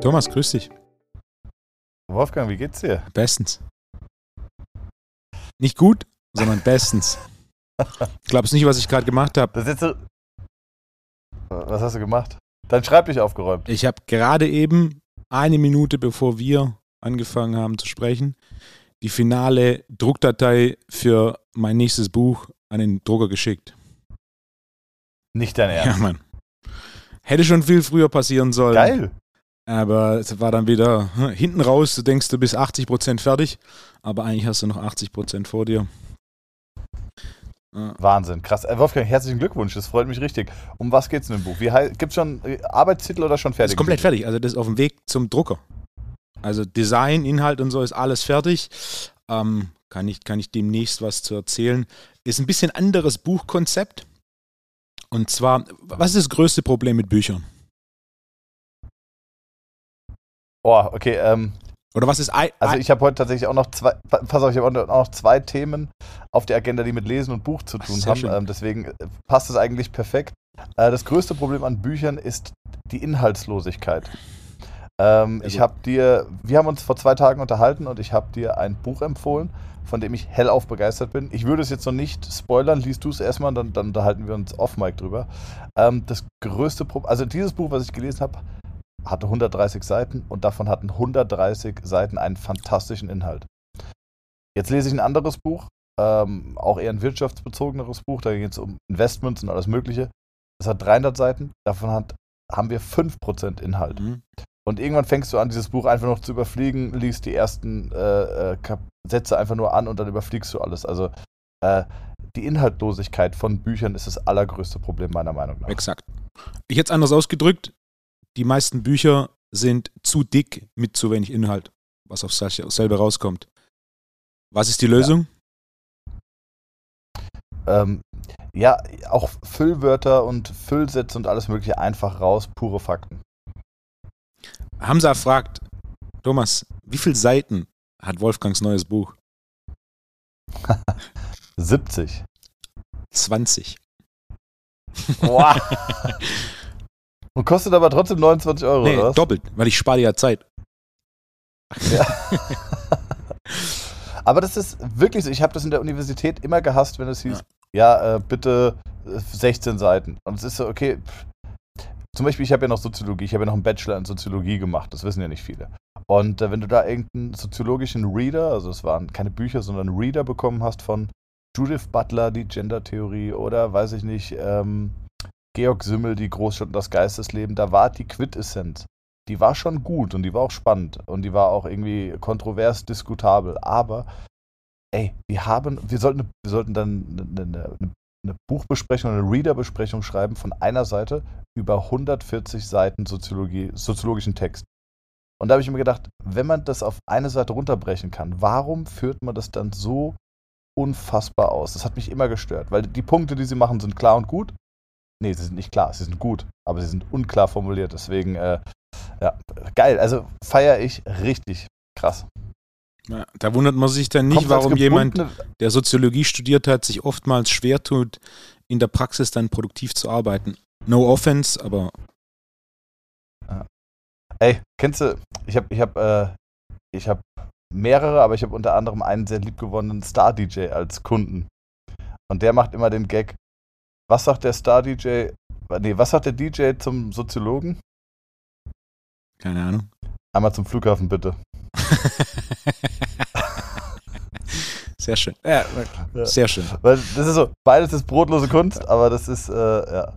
Thomas, grüß dich. Wolfgang, wie geht's dir? Bestens. Nicht gut, sondern bestens. Glaubst nicht, was ich gerade gemacht habe? Jetzt Was hast du gemacht? Dein Schreibtisch aufgeräumt. Ich habe gerade eben eine Minute bevor wir angefangen haben zu sprechen, die finale Druckdatei für mein nächstes Buch an den Drucker geschickt. Nicht dein Ernst. Ja, Mann. Hätte schon viel früher passieren sollen. Geil. Aber es war dann wieder hm, hinten raus, du denkst, du bist 80% fertig, aber eigentlich hast du noch 80% vor dir. Ja. Wahnsinn, krass. Äh, Wolfgang, herzlichen Glückwunsch, das freut mich richtig. Um was geht es in dem Buch? Gibt es schon äh, Arbeitstitel oder schon fertig? Das ist komplett fertig, also das ist auf dem Weg zum Drucker. Also Design, Inhalt und so ist alles fertig. Ähm, kann, ich, kann ich demnächst was zu erzählen. Ist ein bisschen anderes Buchkonzept. Und zwar, was ist das größte Problem mit Büchern? Oh, okay. Ähm, Oder was ist I Also ich habe heute tatsächlich auch noch zwei, pass auf, ich habe auch noch zwei Themen auf der Agenda, die mit Lesen und Buch zu tun Ach, haben. Ähm, deswegen äh, passt es eigentlich perfekt. Äh, das größte Problem an Büchern ist die Inhaltslosigkeit. Ähm. Ich habe dir, wir haben uns vor zwei Tagen unterhalten und ich habe dir ein Buch empfohlen, von dem ich hellauf begeistert bin. Ich würde es jetzt noch nicht spoilern, liest du es erstmal, dann, dann unterhalten wir uns off-mic drüber. Ähm, das größte Problem, also dieses Buch, was ich gelesen habe, hatte 130 Seiten und davon hatten 130 Seiten einen fantastischen Inhalt. Jetzt lese ich ein anderes Buch, ähm, auch eher ein wirtschaftsbezogeneres Buch, da geht es um Investments und alles Mögliche. Das hat 300 Seiten, davon hat, haben wir 5% Inhalt. Mhm. Und irgendwann fängst du an, dieses Buch einfach noch zu überfliegen, liest die ersten äh, äh, Sätze einfach nur an und dann überfliegst du alles. Also äh, die Inhaltlosigkeit von Büchern ist das allergrößte Problem meiner Meinung nach. Exakt. Ich hätte es anders ausgedrückt, die meisten Bücher sind zu dick mit zu wenig Inhalt, was auf selber rauskommt. Was ist die Lösung? Ja. Ähm, ja, auch Füllwörter und Füllsätze und alles Mögliche einfach raus, pure Fakten. Hamza fragt, Thomas, wie viele Seiten hat Wolfgangs neues Buch? 70. 20. Boah. Und kostet aber trotzdem 29 Euro, nee, oder was? doppelt, weil ich spare ja Zeit. Ja. aber das ist wirklich so. Ich habe das in der Universität immer gehasst, wenn es hieß, ja, ja äh, bitte 16 äh, Seiten. Und es ist so, okay, zum Beispiel, ich habe ja noch Soziologie, ich habe ja noch einen Bachelor in Soziologie gemacht, das wissen ja nicht viele. Und äh, wenn du da irgendeinen soziologischen Reader, also es waren keine Bücher, sondern Reader bekommen hast von Judith Butler, die Gender-Theorie oder weiß ich nicht, ähm, Georg Simmel, die Großstadt und das Geistesleben, da war die Quintessenz. Die war schon gut und die war auch spannend und die war auch irgendwie kontrovers diskutabel. Aber, ey, wir haben, wir sollten, wir sollten dann eine, eine, eine Buchbesprechung, eine Readerbesprechung schreiben von einer Seite über 140 Seiten Soziologie, soziologischen Text. Und da habe ich mir gedacht, wenn man das auf eine Seite runterbrechen kann, warum führt man das dann so unfassbar aus? Das hat mich immer gestört, weil die Punkte, die sie machen, sind klar und gut. Nee, sie sind nicht klar, sie sind gut, aber sie sind unklar formuliert. Deswegen, äh, ja, geil. Also feiere ich richtig krass. Ja, da wundert man sich dann nicht, warum jemand, der Soziologie studiert hat, sich oftmals schwer tut, in der Praxis dann produktiv zu arbeiten. No offense, aber. Ja. Ey, kennst du, ich habe ich hab, äh, ich hab mehrere, aber ich habe unter anderem einen sehr liebgewonnenen Star-DJ als Kunden. Und der macht immer den Gag, was sagt der Star-DJ? Nee, was sagt der DJ zum Soziologen? Keine Ahnung. Einmal zum Flughafen, bitte. sehr schön. Ja, sehr schön. Weil das ist so, beides ist brotlose Kunst, aber das ist, äh, ja.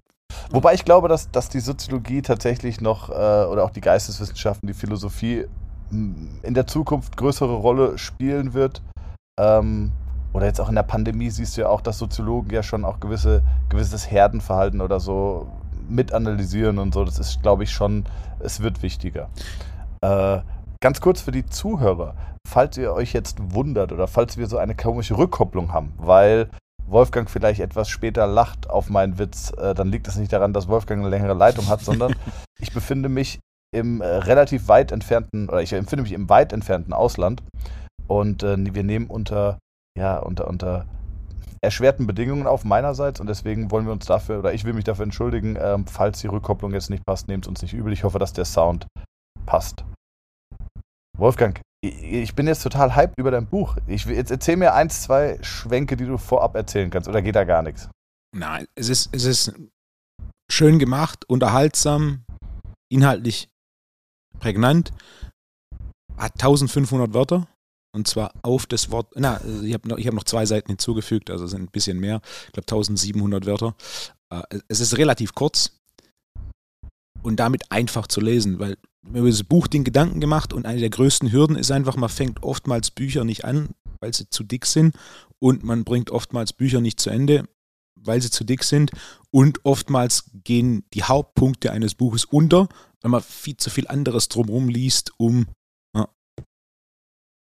Wobei ich glaube, dass, dass die Soziologie tatsächlich noch, äh, oder auch die Geisteswissenschaften, die Philosophie in der Zukunft größere Rolle spielen wird. Ähm, oder jetzt auch in der Pandemie siehst du ja auch, dass Soziologen ja schon auch gewisse, gewisses Herdenverhalten oder so mit analysieren und so. Das ist, glaube ich, schon, es wird wichtiger. Äh, ganz kurz für die Zuhörer, falls ihr euch jetzt wundert oder falls wir so eine komische Rückkopplung haben, weil Wolfgang vielleicht etwas später lacht auf meinen Witz, äh, dann liegt es nicht daran, dass Wolfgang eine längere Leitung hat, sondern ich befinde mich im äh, relativ weit entfernten, oder ich befinde mich im weit entfernten Ausland und äh, wir nehmen unter ja, unter, unter erschwerten Bedingungen auf meinerseits und deswegen wollen wir uns dafür, oder ich will mich dafür entschuldigen, ähm, falls die Rückkopplung jetzt nicht passt, nehmt es uns nicht übel. Ich hoffe, dass der Sound passt. Wolfgang, ich bin jetzt total hyped über dein Buch. Ich, jetzt erzähl mir eins, zwei Schwenke, die du vorab erzählen kannst, oder geht da gar nichts? Nein, es ist, es ist schön gemacht, unterhaltsam, inhaltlich prägnant, hat 1500 Wörter und zwar auf das Wort, na, ich habe noch, hab noch zwei Seiten hinzugefügt, also sind ein bisschen mehr, ich glaube 1700 Wörter. Äh, es ist relativ kurz und damit einfach zu lesen, weil mir über das Buch den Gedanken gemacht und eine der größten Hürden ist einfach, man fängt oftmals Bücher nicht an, weil sie zu dick sind und man bringt oftmals Bücher nicht zu Ende, weil sie zu dick sind und oftmals gehen die Hauptpunkte eines Buches unter, weil man viel zu viel anderes drumherum liest, um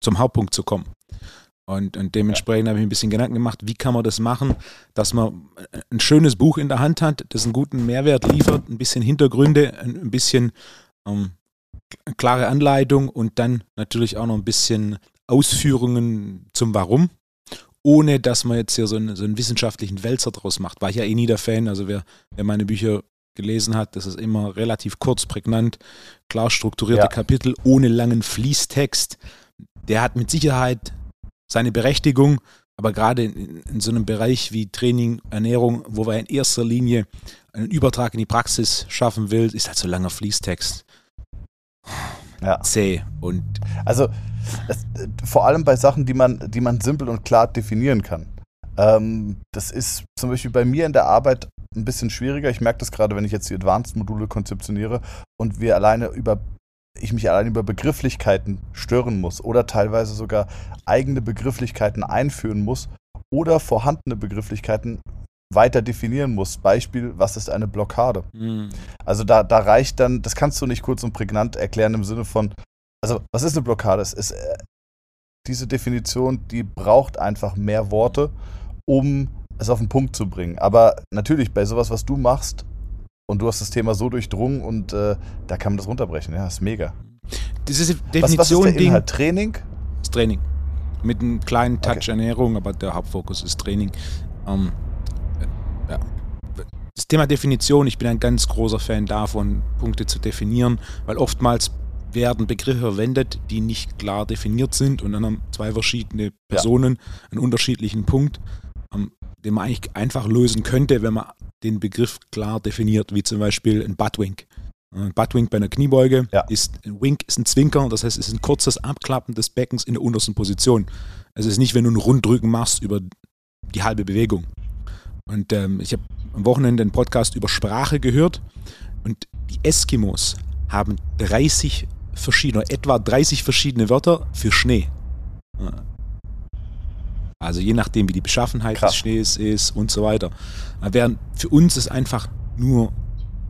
zum Hauptpunkt zu kommen. Und, und dementsprechend ja. habe ich ein bisschen Gedanken gemacht, wie kann man das machen, dass man ein schönes Buch in der Hand hat, das einen guten Mehrwert liefert, ein bisschen Hintergründe, ein bisschen ähm, klare Anleitung und dann natürlich auch noch ein bisschen Ausführungen zum Warum, ohne dass man jetzt hier so einen, so einen wissenschaftlichen Wälzer draus macht. War ich ja eh nie der Fan. Also wer, wer meine Bücher gelesen hat, das ist immer relativ kurz, prägnant, klar strukturierte ja. Kapitel ohne langen Fließtext. Der hat mit Sicherheit seine Berechtigung, aber gerade in, in, so einem Bereich wie Training, Ernährung, wo wir in erster Linie einen Übertrag in die Praxis schaffen will, ist halt so langer Fließtext ja. zäh. Und also es, vor allem bei Sachen, die man, die man simpel und klar definieren kann. Ähm, das ist zum Beispiel bei mir in der Arbeit ein bisschen schwieriger. Ich merke das gerade, wenn ich jetzt die Advanced-Module konzeptioniere und wir alleine über ich mich allein über Begrifflichkeiten stören muss oder teilweise sogar eigene Begrifflichkeiten einführen muss oder vorhandene Begrifflichkeiten weiter definieren muss. Beispiel, was ist eine Blockade? Mhm. Also da, da reicht dann, das kannst du nicht kurz und prägnant erklären im Sinne von, also was ist eine Blockade? Es ist äh, diese Definition, die braucht einfach mehr Worte, um es auf den Punkt zu bringen. Aber natürlich, bei sowas, was du machst, und du hast das Thema so durchdrungen und äh, da kann man das runterbrechen. Ja, ist mega. Diese Definition was, was ist der Inhalt? Training? Das Training. Mit einem kleinen Touch okay. Ernährung, aber der Hauptfokus ist Training. Ähm, ja. Das Thema Definition, ich bin ein ganz großer Fan davon, Punkte zu definieren, weil oftmals werden Begriffe verwendet, die nicht klar definiert sind und dann haben zwei verschiedene Personen ja. einen unterschiedlichen Punkt, den man eigentlich einfach lösen könnte, wenn man den Begriff klar definiert, wie zum Beispiel ein Buttwink. Ein Buttwink bei einer Kniebeuge ja. ist ein Wink ist ein Zwinker, das heißt, es ist ein kurzes Abklappen des Beckens in der untersten Position. Also es ist nicht, wenn du einen Runddrücken machst über die halbe Bewegung. Und ähm, ich habe am Wochenende einen Podcast über Sprache gehört und die Eskimos haben 30 verschiedene, etwa 30 verschiedene Wörter für Schnee. Also je nachdem, wie die Beschaffenheit Krass. des Schnees ist und so weiter. Während für uns es einfach nur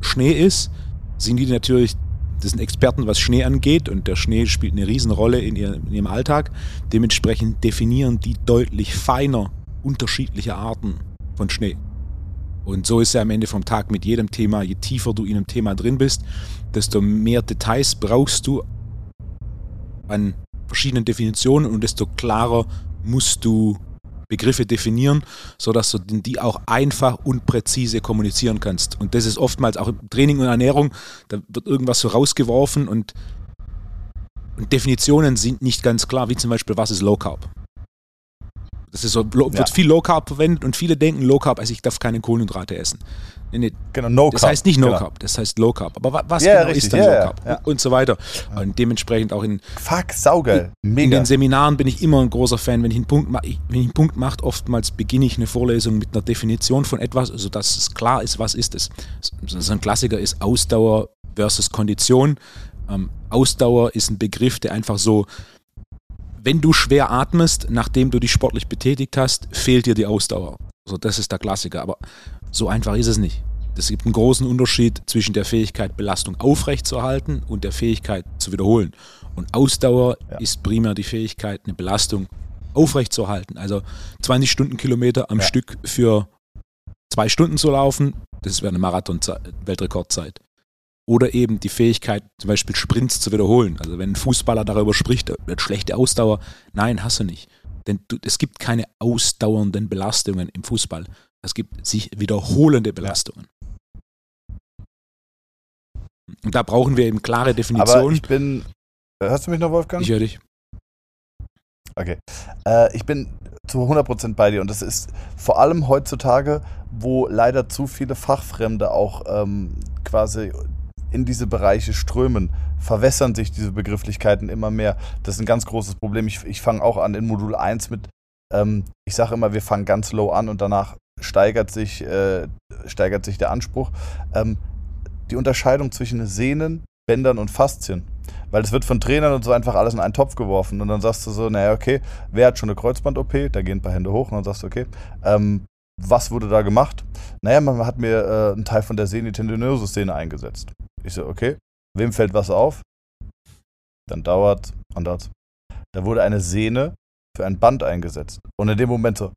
Schnee ist, sind die natürlich, das sind Experten, was Schnee angeht und der Schnee spielt eine Riesenrolle in, ihr, in ihrem Alltag. Dementsprechend definieren die deutlich feiner unterschiedliche Arten von Schnee. Und so ist er am Ende vom Tag mit jedem Thema. Je tiefer du in einem Thema drin bist, desto mehr Details brauchst du an verschiedenen Definitionen und desto klarer musst du Begriffe definieren, sodass du die auch einfach und präzise kommunizieren kannst. Und das ist oftmals auch im Training und Ernährung, da wird irgendwas so rausgeworfen und, und Definitionen sind nicht ganz klar, wie zum Beispiel, was ist Low Carb? Das ist so, wird ja. viel Low Carb verwendet und viele denken Low Carb, also ich darf keine Kohlenhydrate essen. Nee, nee. Genau, No das Carb. Das heißt nicht No genau. Carb, das heißt Low Carb. Aber was ja, genau richtig. ist dann ja, Low Carb? Ja, und so weiter. Und dementsprechend auch in. Fuck, saugeil. Mega. In den Seminaren bin ich immer ein großer Fan. Wenn ich einen Punkt mache, wenn ich einen Punkt mache, oftmals beginne ich eine Vorlesung mit einer Definition von etwas, sodass es klar ist, was ist es. So ein Klassiker ist Ausdauer versus Kondition. Ähm, Ausdauer ist ein Begriff, der einfach so wenn du schwer atmest, nachdem du dich sportlich betätigt hast, fehlt dir die Ausdauer. Also das ist der Klassiker. Aber so einfach ist es nicht. Es gibt einen großen Unterschied zwischen der Fähigkeit, Belastung aufrechtzuerhalten und der Fähigkeit zu wiederholen. Und Ausdauer ja. ist primär die Fähigkeit, eine Belastung aufrechtzuerhalten. Also 20 Stundenkilometer am ja. Stück für zwei Stunden zu laufen, das wäre eine Marathon-Weltrekordzeit oder eben die Fähigkeit, zum Beispiel Sprints zu wiederholen. Also wenn ein Fußballer darüber spricht, wird schlechte Ausdauer. Nein, hast du nicht. Denn du, es gibt keine ausdauernden Belastungen im Fußball. Es gibt sich wiederholende Belastungen. Und da brauchen wir eben klare Aber Definitionen. ich bin. Hörst du mich noch, Wolfgang? Ich höre dich. Okay. Äh, ich bin zu 100% bei dir und das ist vor allem heutzutage, wo leider zu viele Fachfremde auch ähm, quasi in diese Bereiche strömen, verwässern sich diese Begrifflichkeiten immer mehr. Das ist ein ganz großes Problem. Ich, ich fange auch an in Modul 1 mit, ähm, ich sage immer, wir fangen ganz low an und danach steigert sich, äh, steigert sich der Anspruch. Ähm, die Unterscheidung zwischen Sehnen, Bändern und Faszien. Weil es wird von Trainern und so einfach alles in einen Topf geworfen. Und dann sagst du so, naja, okay, wer hat schon eine Kreuzband-OP? Da gehen ein paar Hände hoch und dann sagst du, okay, ähm, was wurde da gemacht? Naja, man hat mir äh, einen Teil von der Sehne-Tendinose-Szene eingesetzt. Ich so, okay, wem fällt was auf? Dann dauert und. Da wurde eine Sehne für ein Band eingesetzt. Und in dem Moment so,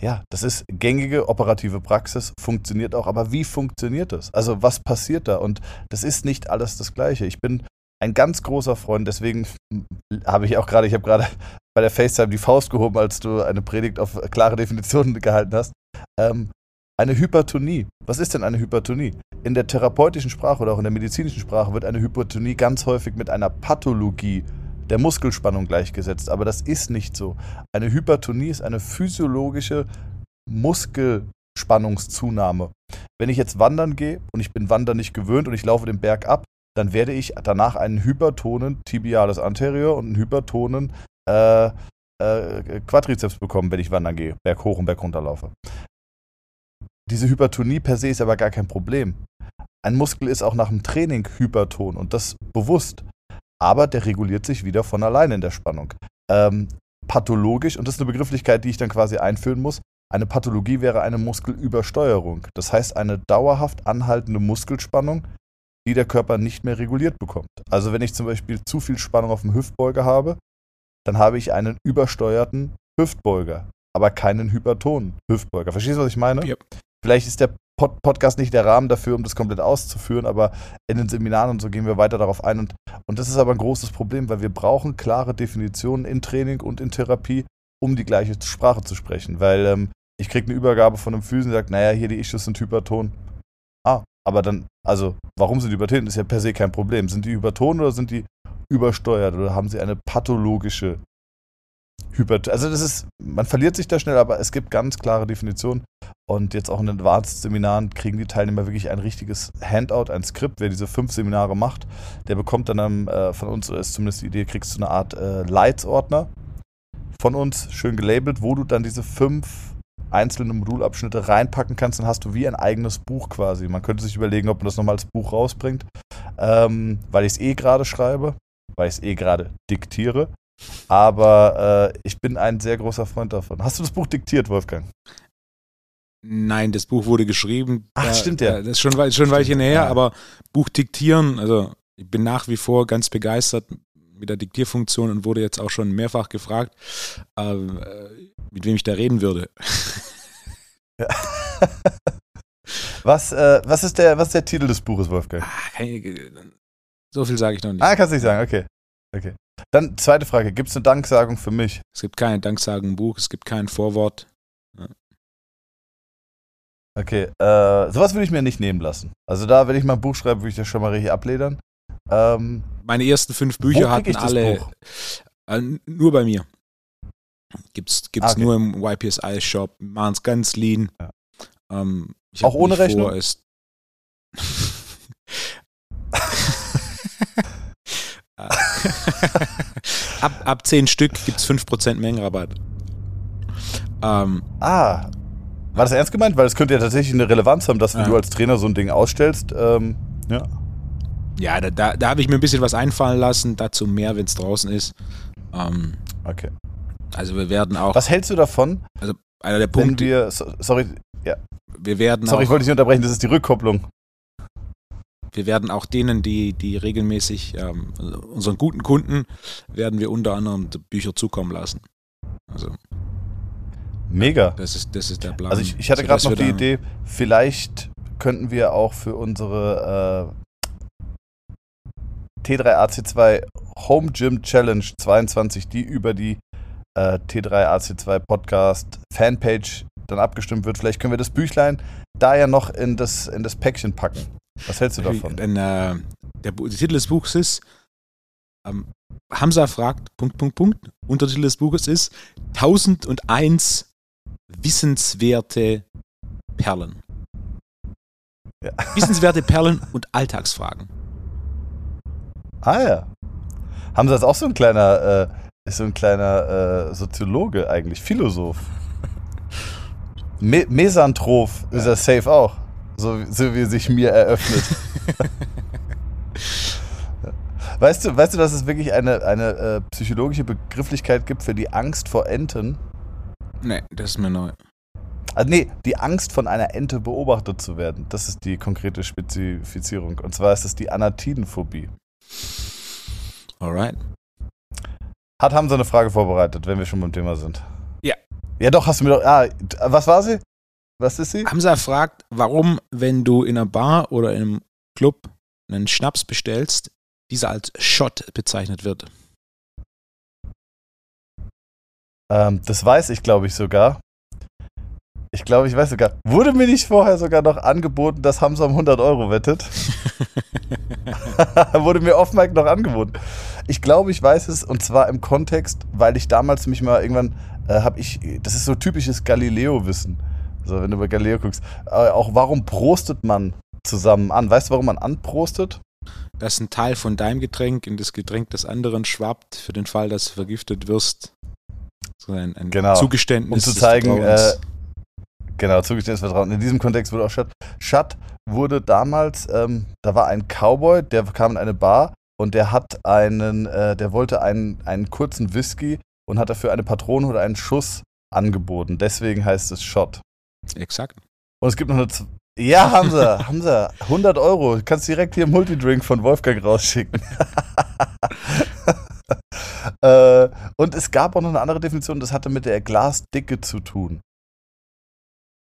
ja, das ist gängige operative Praxis, funktioniert auch, aber wie funktioniert das? Also was passiert da? Und das ist nicht alles das Gleiche. Ich bin ein ganz großer Freund, deswegen habe ich auch gerade, ich habe gerade bei der FaceTime die Faust gehoben, als du eine Predigt auf klare Definitionen gehalten hast. Ähm, eine Hypertonie. Was ist denn eine Hypertonie? In der therapeutischen Sprache oder auch in der medizinischen Sprache wird eine Hypertonie ganz häufig mit einer Pathologie der Muskelspannung gleichgesetzt. Aber das ist nicht so. Eine Hypertonie ist eine physiologische Muskelspannungszunahme. Wenn ich jetzt wandern gehe und ich bin Wandern nicht gewöhnt und ich laufe den Berg ab, dann werde ich danach einen hypertonen Tibialis anterior und einen hypertonen äh, äh, Quadrizeps bekommen, wenn ich wandern gehe, Berg hoch und Berg runter laufe. Diese Hypertonie per se ist aber gar kein Problem. Ein Muskel ist auch nach dem Training hyperton und das bewusst. Aber der reguliert sich wieder von alleine in der Spannung. Ähm, pathologisch, und das ist eine Begrifflichkeit, die ich dann quasi einführen muss, eine Pathologie wäre eine Muskelübersteuerung. Das heißt, eine dauerhaft anhaltende Muskelspannung, die der Körper nicht mehr reguliert bekommt. Also wenn ich zum Beispiel zu viel Spannung auf dem Hüftbeuger habe, dann habe ich einen übersteuerten Hüftbeuger, aber keinen hypertonen Hüftbeuger. Verstehst du, was ich meine? Ja. Vielleicht ist der Pod Podcast nicht der Rahmen dafür, um das komplett auszuführen, aber in den Seminaren und so gehen wir weiter darauf ein. Und, und das ist aber ein großes Problem, weil wir brauchen klare Definitionen in Training und in Therapie, um die gleiche Sprache zu sprechen. Weil ähm, ich kriege eine Übergabe von einem Physen, sagt, naja, hier die Issues sind hyperton. Ah, aber dann, also, warum sind die überton? Ist ja per se kein Problem. Sind die hyperton oder sind die übersteuert oder haben sie eine pathologische Hyperton? Also, das ist, man verliert sich da schnell, aber es gibt ganz klare Definitionen. Und jetzt auch in den Advanced-Seminaren kriegen die Teilnehmer wirklich ein richtiges Handout, ein Skript. Wer diese fünf Seminare macht, der bekommt dann ähm, äh, von uns, ist zumindest die Idee, kriegst du eine Art äh, Leitsordner von uns, schön gelabelt, wo du dann diese fünf einzelne Modulabschnitte reinpacken kannst, dann hast du wie ein eigenes Buch quasi. Man könnte sich überlegen, ob man das nochmal als Buch rausbringt, ähm, weil ich es eh gerade schreibe, weil ich es eh gerade diktiere. Aber äh, ich bin ein sehr großer Freund davon. Hast du das Buch diktiert, Wolfgang? Nein, das Buch wurde geschrieben. Ach, Da- stimmt ja. da- Das ist schon, schon ein Weilchen her, ja. aber Buch diktieren, also ich bin nach wie vor ganz begeistert mit der Diktierfunktion und wurde jetzt auch schon mehrfach gefragt, äh, äh, mit wem ich da reden würde. Was, äh, was, ist der, was ist der Titel des Buches, Wolfgang? Ah, ich- so viel sage ich noch nicht. Ah, kannst du nicht sagen, okay. okay. Dann zweite Frage, gibt es eine Danksagung für mich? Es gibt keine Danksagen im Buch, es gibt kein Vorwort. Okay, äh, sowas würde ich mir nicht nehmen lassen. Also da, wenn ich mal ein Buch schreibe, würde ich das schon mal richtig abledern. Ähm, Meine ersten fünf Bücher hatten alle äh, gibt's bei mir. Gibt's, gibt's Ah, okay. nur im YPSI Shop, machen es ganz lean. Ja. Ähm, Auch ohne Rechnung? Vor, es ab, ab 10 Stück gibt es 5% Mengenrabatt. Ähm, ah, war das ernst gemeint? Weil es könnte ja tatsächlich eine Relevanz haben, dass wenn Ja. du als Trainer so ein Ding ausstellst, ähm, ja. ja, da, da, da habe ich mir ein bisschen was einfallen lassen, dazu mehr, wenn es draußen ist. Ähm, Okay. also wir werden auch, Was hältst du davon, einer der Punkte, wir, so, sorry, wir werden sorry, ich auch, wollte dich nicht unterbrechen, das ist die Rückkopplung. wir werden auch denen, die, die regelmäßig, ähm, also unseren guten Kunden, werden wir unter anderem Bücher zukommen lassen. Also Mega. das ist, das ist der Plan. Also ich, ich hatte sodass gerade noch die Idee, vielleicht könnten wir auch für unsere äh, T3AC2 Home Gym Challenge 22, die über die äh, T3AC2 Podcast Fanpage dann abgestimmt wird, vielleicht können wir das Büchlein da ja noch in das, in das Päckchen packen. Was hältst du davon? Denn, äh, der, der, Titel des Buches ist ähm, Hamza fragt, Punkt, Punkt, Punkt. Untertitel des Buches ist 1001 wissenswerte Perlen. Ja. Wissenswerte Perlen und Alltagsfragen. Ah ja. Hamza ist auch so ein kleiner, äh, ist so ein kleiner äh, Soziologe eigentlich, Philosoph. Me Mesantroph ja. ist er safe auch. So, so wie sich mir eröffnet. weißt du, weißt du, dass es wirklich eine, eine äh, psychologische Begrifflichkeit gibt für die Angst vor Enten? Nee, das ist mir neu. Also nee, die Angst von einer Ente beobachtet zu werden. Das ist die konkrete Spezifizierung. Und zwar ist es die Anatidenphobie. Alright. Hat Hamza eine Frage vorbereitet, wenn wir schon beim Thema sind? Ja. Ja, doch, hast du mir doch. Ah, was war sie? Was ist sie? Hamza fragt, warum, wenn du in einer Bar oder in einem Club einen Schnaps bestellst, dieser als Shot bezeichnet wird. Ähm, das weiß ich, glaube ich, sogar. Ich glaube, ich weiß sogar. Wurde mir nicht vorher sogar noch angeboten, dass Hamza um 100 Euro wettet? Wurde mir off-mic noch angeboten. Ich glaube, ich weiß es und zwar im Kontext, weil ich damals mich mal irgendwann, äh, habe ich, das ist so typisches Galileo-Wissen. So, wenn du bei Galileo guckst. Äh, auch warum prostet man zusammen an? Weißt du, warum man anprostet? Dass ein Teil von deinem Getränk in das Getränk des anderen schwappt, für den Fall, dass du vergiftet wirst. So ein, ein genau. Zugeständnis. Um zu zeigen, äh, genau, Zugeständnis Vertrauen. In diesem Kontext wurde auch Shut. Shut wurde damals, ähm, da war ein Cowboy, der kam in eine Bar und der hat einen, äh, der wollte einen, einen kurzen Whisky und hat dafür eine Patrone oder einen Schuss angeboten. Deswegen heißt es Shot. Exakt. Und es gibt noch eine. Z ja, Hamza, Hamza, 100 Euro. Du kannst direkt hier Multidrink von Wolfgang rausschicken. äh, und es gab auch noch eine andere Definition, das hatte mit der Glasdicke zu tun.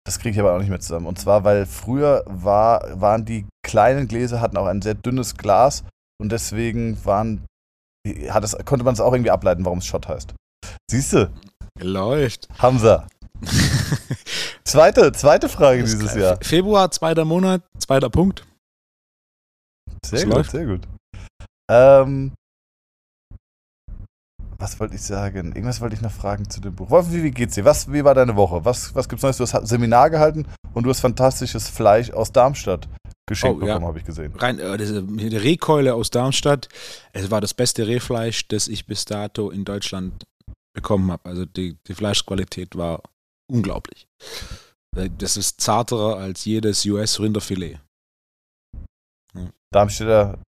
Das kriege ich aber auch nicht mehr zusammen. Und zwar, weil früher war, waren die kleinen Gläser, hatten auch ein sehr dünnes Glas und deswegen waren, hat es, konnte man es auch irgendwie ableiten, warum es Shot heißt. Siehst du? Läuft. Hamza. zweite, zweite Frage dieses klar. Jahr. Februar, zweiter Monat, zweiter Punkt. Sehr das gut, läuft. sehr gut. Ähm, was wollte ich sagen? Irgendwas wollte ich noch fragen zu dem Buch. Wie, wie geht's dir? Was, wie war deine Woche? Was, was gibt's Neues? Du hast ein Seminar gehalten und du hast fantastisches Fleisch aus Darmstadt geschenkt oh, bekommen, ja. habe ich gesehen. Rein, äh, die Rehkeule aus Darmstadt. Es war das beste Rehfleisch, das ich bis dato in Deutschland bekommen habe. Also die, die Fleischqualität war unglaublich. Äh, das ist zarterer als jedes US-Rinderfilet. Darmstädter,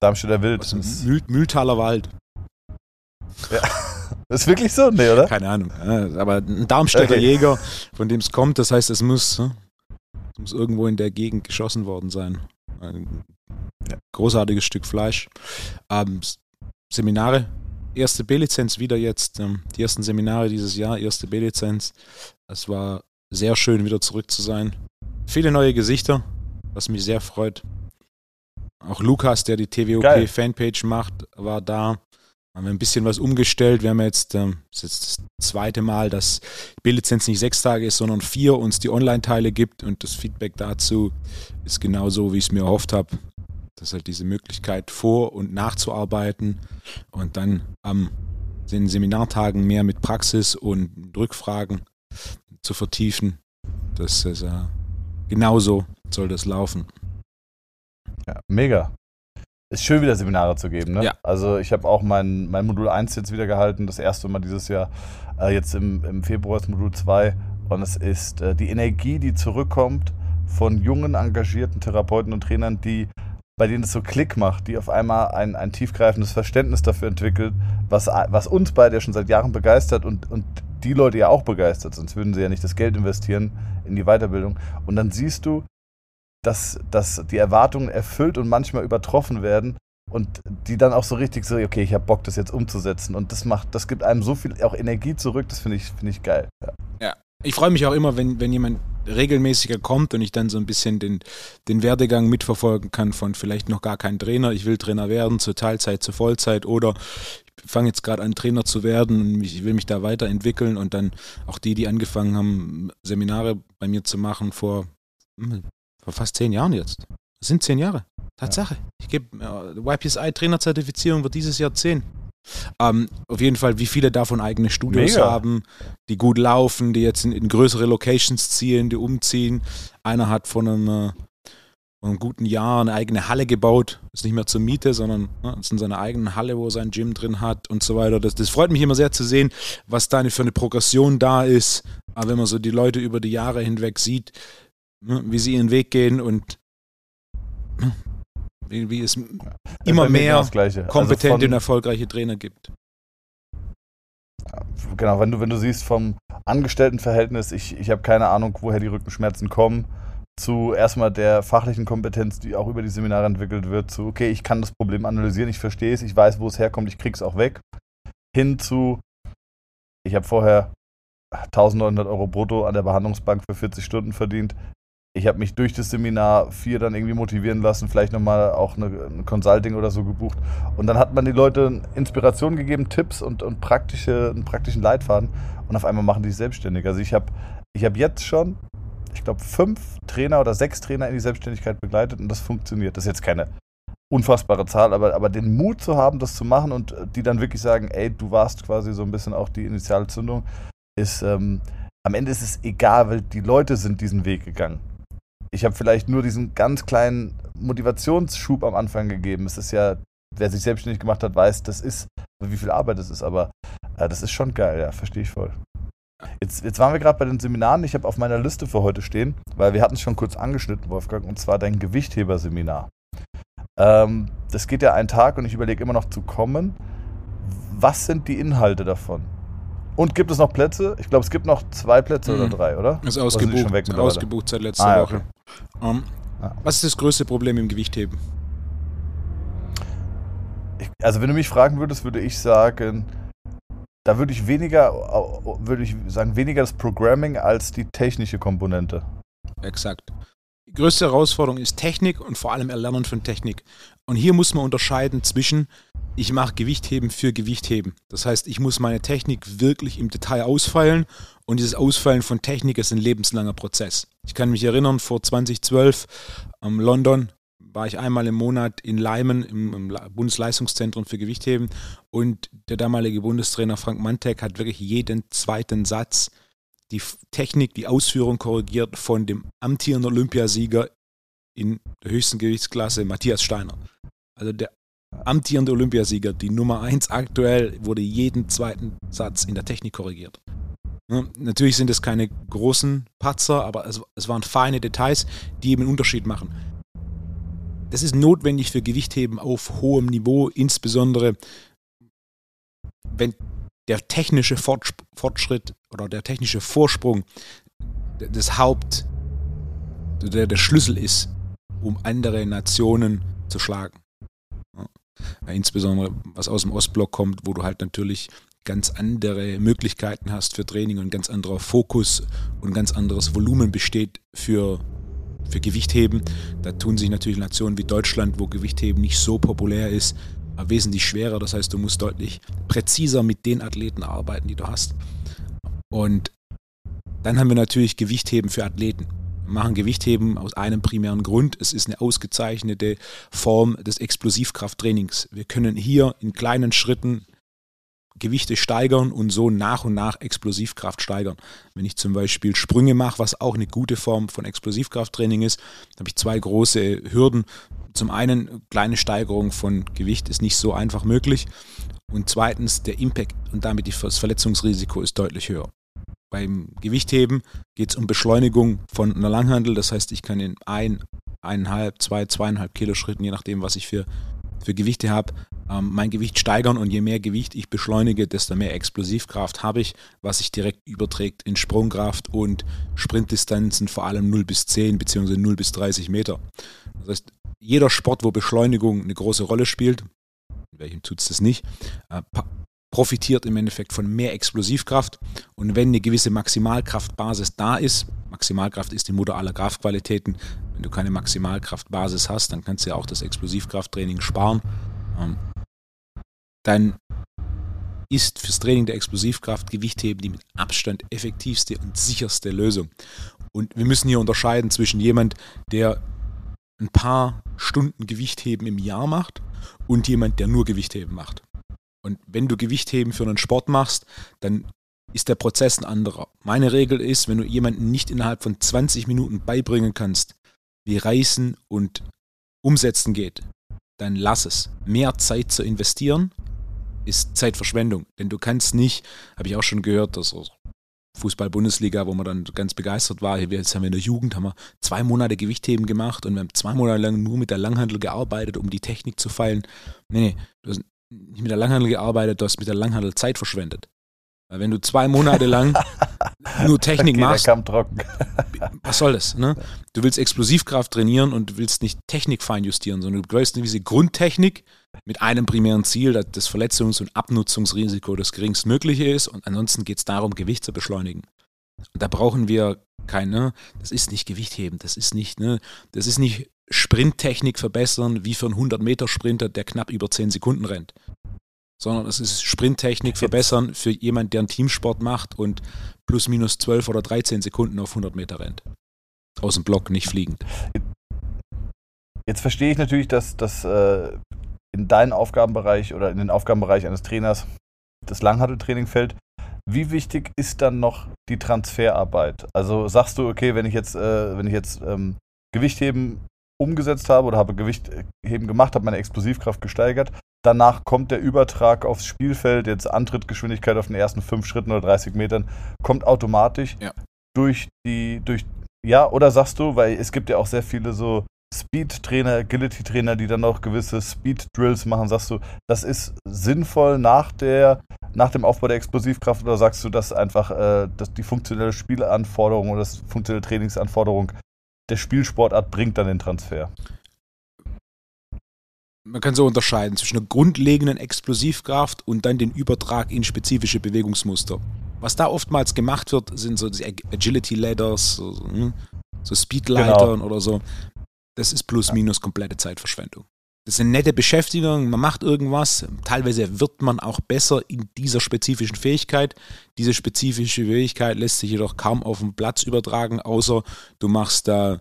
Darmstädter Wild. Mühl, Mühltaler Wald. Ja. ist wirklich so? Nee, oder? Keine Ahnung. Aber ein Darmstädter okay. Jäger, von dem es kommt, das heißt, es muss, ne, muss irgendwo in der Gegend geschossen worden sein. Ein großartiges Stück Fleisch. Ähm, Seminare, erste B-Lizenz wieder jetzt. Ähm, die ersten Seminare dieses Jahr, erste B-Lizenz. Es war sehr schön, wieder zurück zu sein. Viele neue Gesichter, was mich sehr freut. Auch Lukas, der die TWOP-Fanpage macht, war da haben wir ein bisschen was umgestellt. Wir haben jetzt, ähm, das, jetzt das zweite Mal, dass B-Lizenz nicht sechs Tage ist, sondern vier uns die Online-Teile gibt und das Feedback dazu ist genau so, wie ich es mir erhofft habe. Das ist halt diese Möglichkeit vor- und nachzuarbeiten und dann am den Seminartagen mehr mit Praxis und Rückfragen zu vertiefen. Das ist äh, genauso soll das laufen. Ja, mega. Ist schön, wieder Seminare zu geben. Ne? Ja. Also ich habe auch mein, mein Modul 1 jetzt wieder gehalten, das erste Mal dieses Jahr. Äh, jetzt im, im Februar ist Modul 2. Und es ist äh, die Energie, die zurückkommt von jungen, engagierten Therapeuten und Trainern, die bei denen es so Klick macht, die auf einmal ein, ein tiefgreifendes Verständnis dafür entwickelt, was, was uns beide ja schon seit Jahren begeistert und, und die Leute ja auch begeistert, sonst würden sie ja nicht das Geld investieren in die Weiterbildung. Und dann siehst du, dass, dass die Erwartungen erfüllt und manchmal übertroffen werden und die dann auch so richtig so, okay, ich habe Bock, das jetzt umzusetzen und das macht, das gibt einem so viel auch Energie zurück, das finde ich, finde ich geil. Ja. ja. Ich freue mich auch immer, wenn, wenn jemand regelmäßiger kommt und ich dann so ein bisschen den, den Werdegang mitverfolgen kann von vielleicht noch gar kein Trainer, ich will Trainer werden, zur Teilzeit, zur Vollzeit oder ich fange jetzt gerade an, Trainer zu werden und ich will mich da weiterentwickeln und dann auch die, die angefangen haben, Seminare bei mir zu machen vor hm, vor fast zehn Jahren jetzt. Das sind zehn Jahre. Tatsache. Ja. Ich gebe äh, YPSI-Trainerzertifizierung wird dieses Jahr zehn. Ähm, auf jeden Fall, wie viele davon eigene Studios Mega. haben, die gut laufen, die jetzt in, in, größere Locations ziehen, die umziehen. Einer hat von einem, äh, von einem guten Jahr eine eigene Halle gebaut, ist nicht mehr zur Miete, sondern ne, ist in seiner eigenen Halle, wo er sein Gym drin hat und so weiter. Das, das freut mich immer sehr zu sehen, was da für eine Progression da ist. Aber wenn man so die Leute über die Jahre hinweg sieht, wie sie ihren Weg gehen und ne, wie, wie es immer mehr kompetente also und erfolgreiche Trainer gibt. Genau, wenn du, wenn du siehst vom Angestelltenverhältnis, ich, ich habe keine Ahnung, woher die Rückenschmerzen kommen, zu erstmal der fachlichen Kompetenz, die auch über die Seminare entwickelt wird, zu, okay, ich kann das Problem analysieren, ich verstehe es, ich weiß, wo es herkommt, ich krieg's auch weg, hin zu, ich habe vorher 1900 Euro brutto an der Behandlungsbank für 40 Stunden verdient, ich habe mich durch das Seminar 4 dann irgendwie motivieren lassen, vielleicht nochmal auch eine, ein Consulting oder so gebucht. Und dann hat man die Leute Inspiration gegeben, Tipps und, und praktische, einen praktischen Leitfaden. Und auf einmal machen die sich selbstständig. Also ich habe ich hab jetzt schon, ich glaube, fünf Trainer oder sechs Trainer in die Selbstständigkeit begleitet und das funktioniert. Das ist jetzt keine unfassbare Zahl, aber, aber den Mut zu haben, das zu machen und die dann wirklich sagen, ey, du warst quasi so ein bisschen auch die initiale Zündung, ist, ähm, am Ende ist es egal, weil die Leute sind diesen Weg gegangen ich habe vielleicht nur diesen ganz kleinen Motivationsschub am Anfang gegeben. Es ist ja, wer sich selbstständig gemacht hat, weiß, das ist, wie viel Arbeit das ist, aber äh, das ist schon geil, ja, verstehe ich voll. Jetzt, jetzt waren wir gerade bei den Seminaren. Ich habe auf meiner Liste für heute stehen, weil wir hatten es schon kurz angeschnitten, Wolfgang, und zwar dein Gewichtheberseminar. Ähm, das geht ja einen Tag und ich überlege immer noch zu kommen. Was sind die Inhalte davon? Und gibt es noch Plätze? Ich glaube, es gibt noch zwei Plätze mhm. oder drei, oder? Ist ausgebucht, schon weg ausgebucht seit letzter ah, Woche. Okay. Um, ähm, ja. Was ist das größte Problem im Gewichtheben? Ich, also wenn du mich fragen würdest, würde ich sagen, da würde ich weniger, würde ich sagen, weniger das Programming als die technische Komponente. Exakt. Die größte Herausforderung ist Technik und vor allem Erlernen von Technik. Und hier muss man unterscheiden zwischen ich mache Gewichtheben für Gewichtheben. Das heißt, ich muss meine Technik wirklich im Detail ausfeilen und dieses Ausfeilen von Technik ist ein lebenslanger Prozess. Ich kann mich erinnern, vor 2012 in London war ich einmal im Monat in Leimen im, im Bundesleistungszentrum für Gewichtheben und der damalige Bundestrainer Frank Mantek hat wirklich jeden zweiten Satz die Technik, die Ausführung korrigiert von dem amtierenden Olympiasieger in der höchsten Gewichtsklasse, Matthias Steiner. Also der amtierende Olympiasieger, die Nummer 1 aktuell, wurde jeden zweiten Satz in der Technik korrigiert. Natürlich sind es keine großen Patzer, aber es, es waren feine Details, die eben einen Unterschied machen. Das ist notwendig für Gewichtheben auf hohem Niveau, insbesondere wenn der technische Fortschritt oder der technische Vorsprung das Haupt, der, der Schlüssel ist, um andere Nationen zu schlagen. Insbesondere was aus dem Ostblock kommt, wo du halt natürlich ganz andere Möglichkeiten hast für Training und ganz anderer Fokus und ganz anderes Volumen besteht für, für Gewichtheben. Da tun sich natürlich Nationen wie Deutschland, wo Gewichtheben nicht so populär ist, wesentlich schwerer. Das heißt, du musst deutlich präziser mit den Athleten arbeiten, die du hast. Und dann haben wir natürlich Gewichtheben für Athleten machen Gewichtheben aus einem primären Grund. Es ist eine ausgezeichnete Form des Explosivkrafttrainings. Wir können hier in kleinen Schritten Gewichte steigern und so nach und nach Explosivkraft steigern. Wenn ich zum Beispiel Sprünge mache, was auch eine gute Form von Explosivkrafttraining ist, habe ich zwei große Hürden. Zum einen, kleine Steigerung von Gewicht ist nicht so einfach möglich. Und zweitens, der Impact und damit das Verletzungsrisiko ist deutlich höher. Beim Gewichtheben geht es um Beschleunigung von einer Langhandel. Das heißt, ich kann in ein, eineinhalb, zwei, zweieinhalb Kilo Schritten, je nachdem, was ich für, für Gewichte habe, ähm, mein Gewicht steigern. Und je mehr Gewicht ich beschleunige, desto mehr Explosivkraft habe ich, was sich direkt überträgt in Sprungkraft und Sprintdistanzen, vor allem 0 bis 10 bzw. 0 bis 30 Meter. Das heißt, jeder Sport, wo Beschleunigung eine große Rolle spielt, welchem tut es das nicht, äh, profitiert im Endeffekt von mehr Explosivkraft. Und wenn eine gewisse Maximalkraftbasis da ist, Maximalkraft ist die Mutter aller Kraftqualitäten, wenn du keine Maximalkraftbasis hast, dann kannst du ja auch das Explosivkrafttraining sparen. Ähm, dann ist fürs Training der Explosivkraft Gewichtheben die mit Abstand effektivste und sicherste Lösung. Und wir müssen hier unterscheiden zwischen jemand, der ein paar Stunden Gewichtheben im Jahr macht und jemand, der nur Gewichtheben macht. Und wenn du Gewichtheben für einen Sport machst, dann ist der Prozess ein anderer. Meine Regel ist, wenn du jemanden nicht innerhalb von 20 Minuten beibringen kannst, wie Reißen und Umsetzen geht, dann lass es. Mehr Zeit zu investieren ist Zeitverschwendung. Denn du kannst nicht, habe ich auch schon gehört, dass Fußball-Bundesliga, wo man dann ganz begeistert war. Jetzt haben wir in der Jugend haben wir zwei Monate Gewichtheben gemacht und wir haben zwei Monate lang nur mit der Langhandel gearbeitet, um die Technik zu feilen. Nee, nee, mit der Langhandel gearbeitet, du hast mit der Langhandel Zeit verschwendet. Weil wenn du zwei Monate lang nur Technik okay, machst, was soll das? Ne? Du willst Explosivkraft trainieren und du willst nicht Technik feinjustieren, sondern du willst diese Grundtechnik mit einem primären Ziel, dass das Verletzungs- und Abnutzungsrisiko das geringstmögliche ist und ansonsten geht es darum, Gewicht zu beschleunigen. Und da brauchen wir keine, das ist nicht Gewichtheben, das ist nicht, ne, das ist nicht Sprinttechnik verbessern wie für einen 100-Meter-Sprinter, der knapp über 10 Sekunden rennt sondern es ist Sprinttechnik verbessern für jemanden, der einen Teamsport macht und plus minus 12 oder 13 Sekunden auf 100 Meter rennt. Aus dem Block, nicht fliegend. Jetzt verstehe ich natürlich, dass das äh, in deinen Aufgabenbereich oder in den Aufgabenbereich eines Trainers das Langhandeltraining fällt. Wie wichtig ist dann noch die Transferarbeit? Also sagst du, okay, wenn ich jetzt, äh, wenn ich jetzt ähm, Gewichtheben umgesetzt habe oder habe Gewichtheben gemacht, habe meine Explosivkraft gesteigert, Danach kommt der Übertrag aufs Spielfeld, jetzt Antrittgeschwindigkeit auf den ersten fünf Schritten oder 30 Metern, kommt automatisch ja. durch die, durch, ja, oder sagst du, weil es gibt ja auch sehr viele so Speed-Trainer, Agility-Trainer, die dann auch gewisse Speed-Drills machen, sagst du, das ist sinnvoll nach der, nach dem Aufbau der Explosivkraft oder sagst du, dass einfach äh, dass die funktionelle Spielanforderung oder das funktionelle Trainingsanforderung der Spielsportart bringt dann den Transfer? man kann so unterscheiden zwischen einer grundlegenden Explosivkraft und dann den Übertrag in spezifische Bewegungsmuster. Was da oftmals gemacht wird, sind so die Agility Ladders, so, hm, so Speedleitern genau. oder so. Das ist plus minus komplette Zeitverschwendung. Das ist eine nette Beschäftigung, man macht irgendwas, teilweise wird man auch besser in dieser spezifischen Fähigkeit. Diese spezifische Fähigkeit lässt sich jedoch kaum auf den Platz übertragen, außer du machst da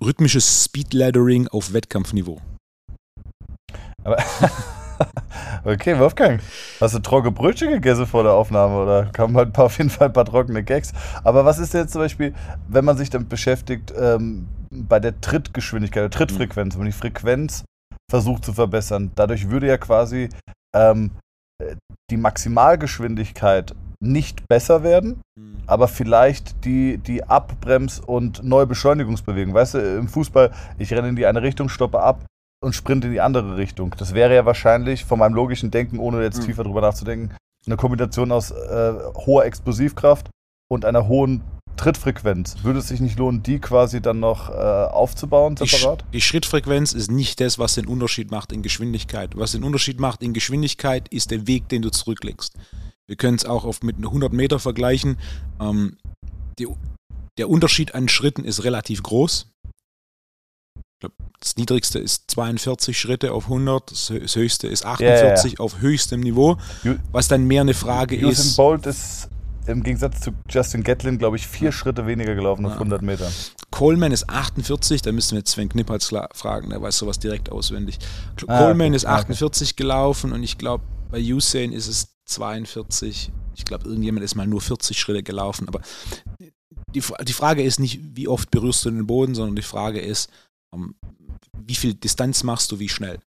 rhythmisches Speedladdering auf Wettkampfniveau. Aber okay, Wolfgang, hast du trockene Brötchen gegessen vor der Aufnahme oder kamen halt auf jeden Fall ein paar trockene Gags? Aber was ist jetzt zum Beispiel, wenn man sich damit beschäftigt, ähm, bei der Trittgeschwindigkeit, der Trittfrequenz, wenn man die Frequenz versucht zu verbessern, dadurch würde ja quasi ähm, die Maximalgeschwindigkeit nicht besser werden, mhm. aber vielleicht die, die Abbrems- und Neubeschleunigungsbewegung. Weißt du, im Fußball, ich renne in die eine Richtung, stoppe ab, und sprint in die andere Richtung. Das wäre ja wahrscheinlich von meinem logischen Denken, ohne jetzt mhm. tiefer drüber nachzudenken, eine Kombination aus äh, hoher Explosivkraft und einer hohen Trittfrequenz. Würde es sich nicht lohnen, die quasi dann noch äh, aufzubauen, separat? Die, die, Schrittfrequenz ist nicht das, was den Unterschied macht in Geschwindigkeit. Was den Unterschied macht in Geschwindigkeit, ist der Weg, den du zurücklegst. Wir können es auch oft mit 100 Meter vergleichen. Ähm, die, der Unterschied an Schritten ist relativ groß das niedrigste ist 42 Schritte auf 100, das höchste ist 48 ja, ja. auf höchstem Niveau, was dann mehr eine Frage Usain ist. Usain Bolt ist im Gegensatz zu Justin Gatlin, glaube ich, vier Schritte weniger gelaufen auf 100 Meter. Coleman ist 48, da müssen wir jetzt Sven Knippals fragen, der weiß sowas direkt auswendig. Ah, Coleman okay. ist 48 okay. gelaufen und ich glaube, bei Usain ist es 42. Ich glaube, irgendjemand ist mal nur 40 Schritte gelaufen, aber die, die Frage ist nicht, wie oft berührst du den Boden, sondern die Frage ist, wie viel Distanz machst du, wie schnell.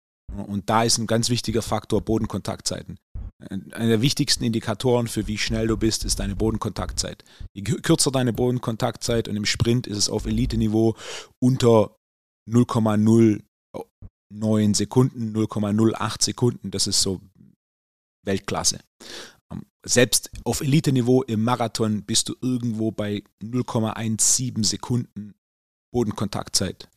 Und da ist ein ganz wichtiger Faktor Bodenkontaktzeiten. Einer der wichtigsten Indikatoren für wie schnell du bist, ist deine Bodenkontaktzeit. Je kürzer deine Bodenkontaktzeit und im Sprint ist es auf Elite-Niveau unter 0,09 Sekunden, 0,08 Sekunden. Das ist so Weltklasse. Selbst auf Elite-Niveau im Marathon bist du irgendwo bei 0,17 Sekunden Bodenkontaktzeit.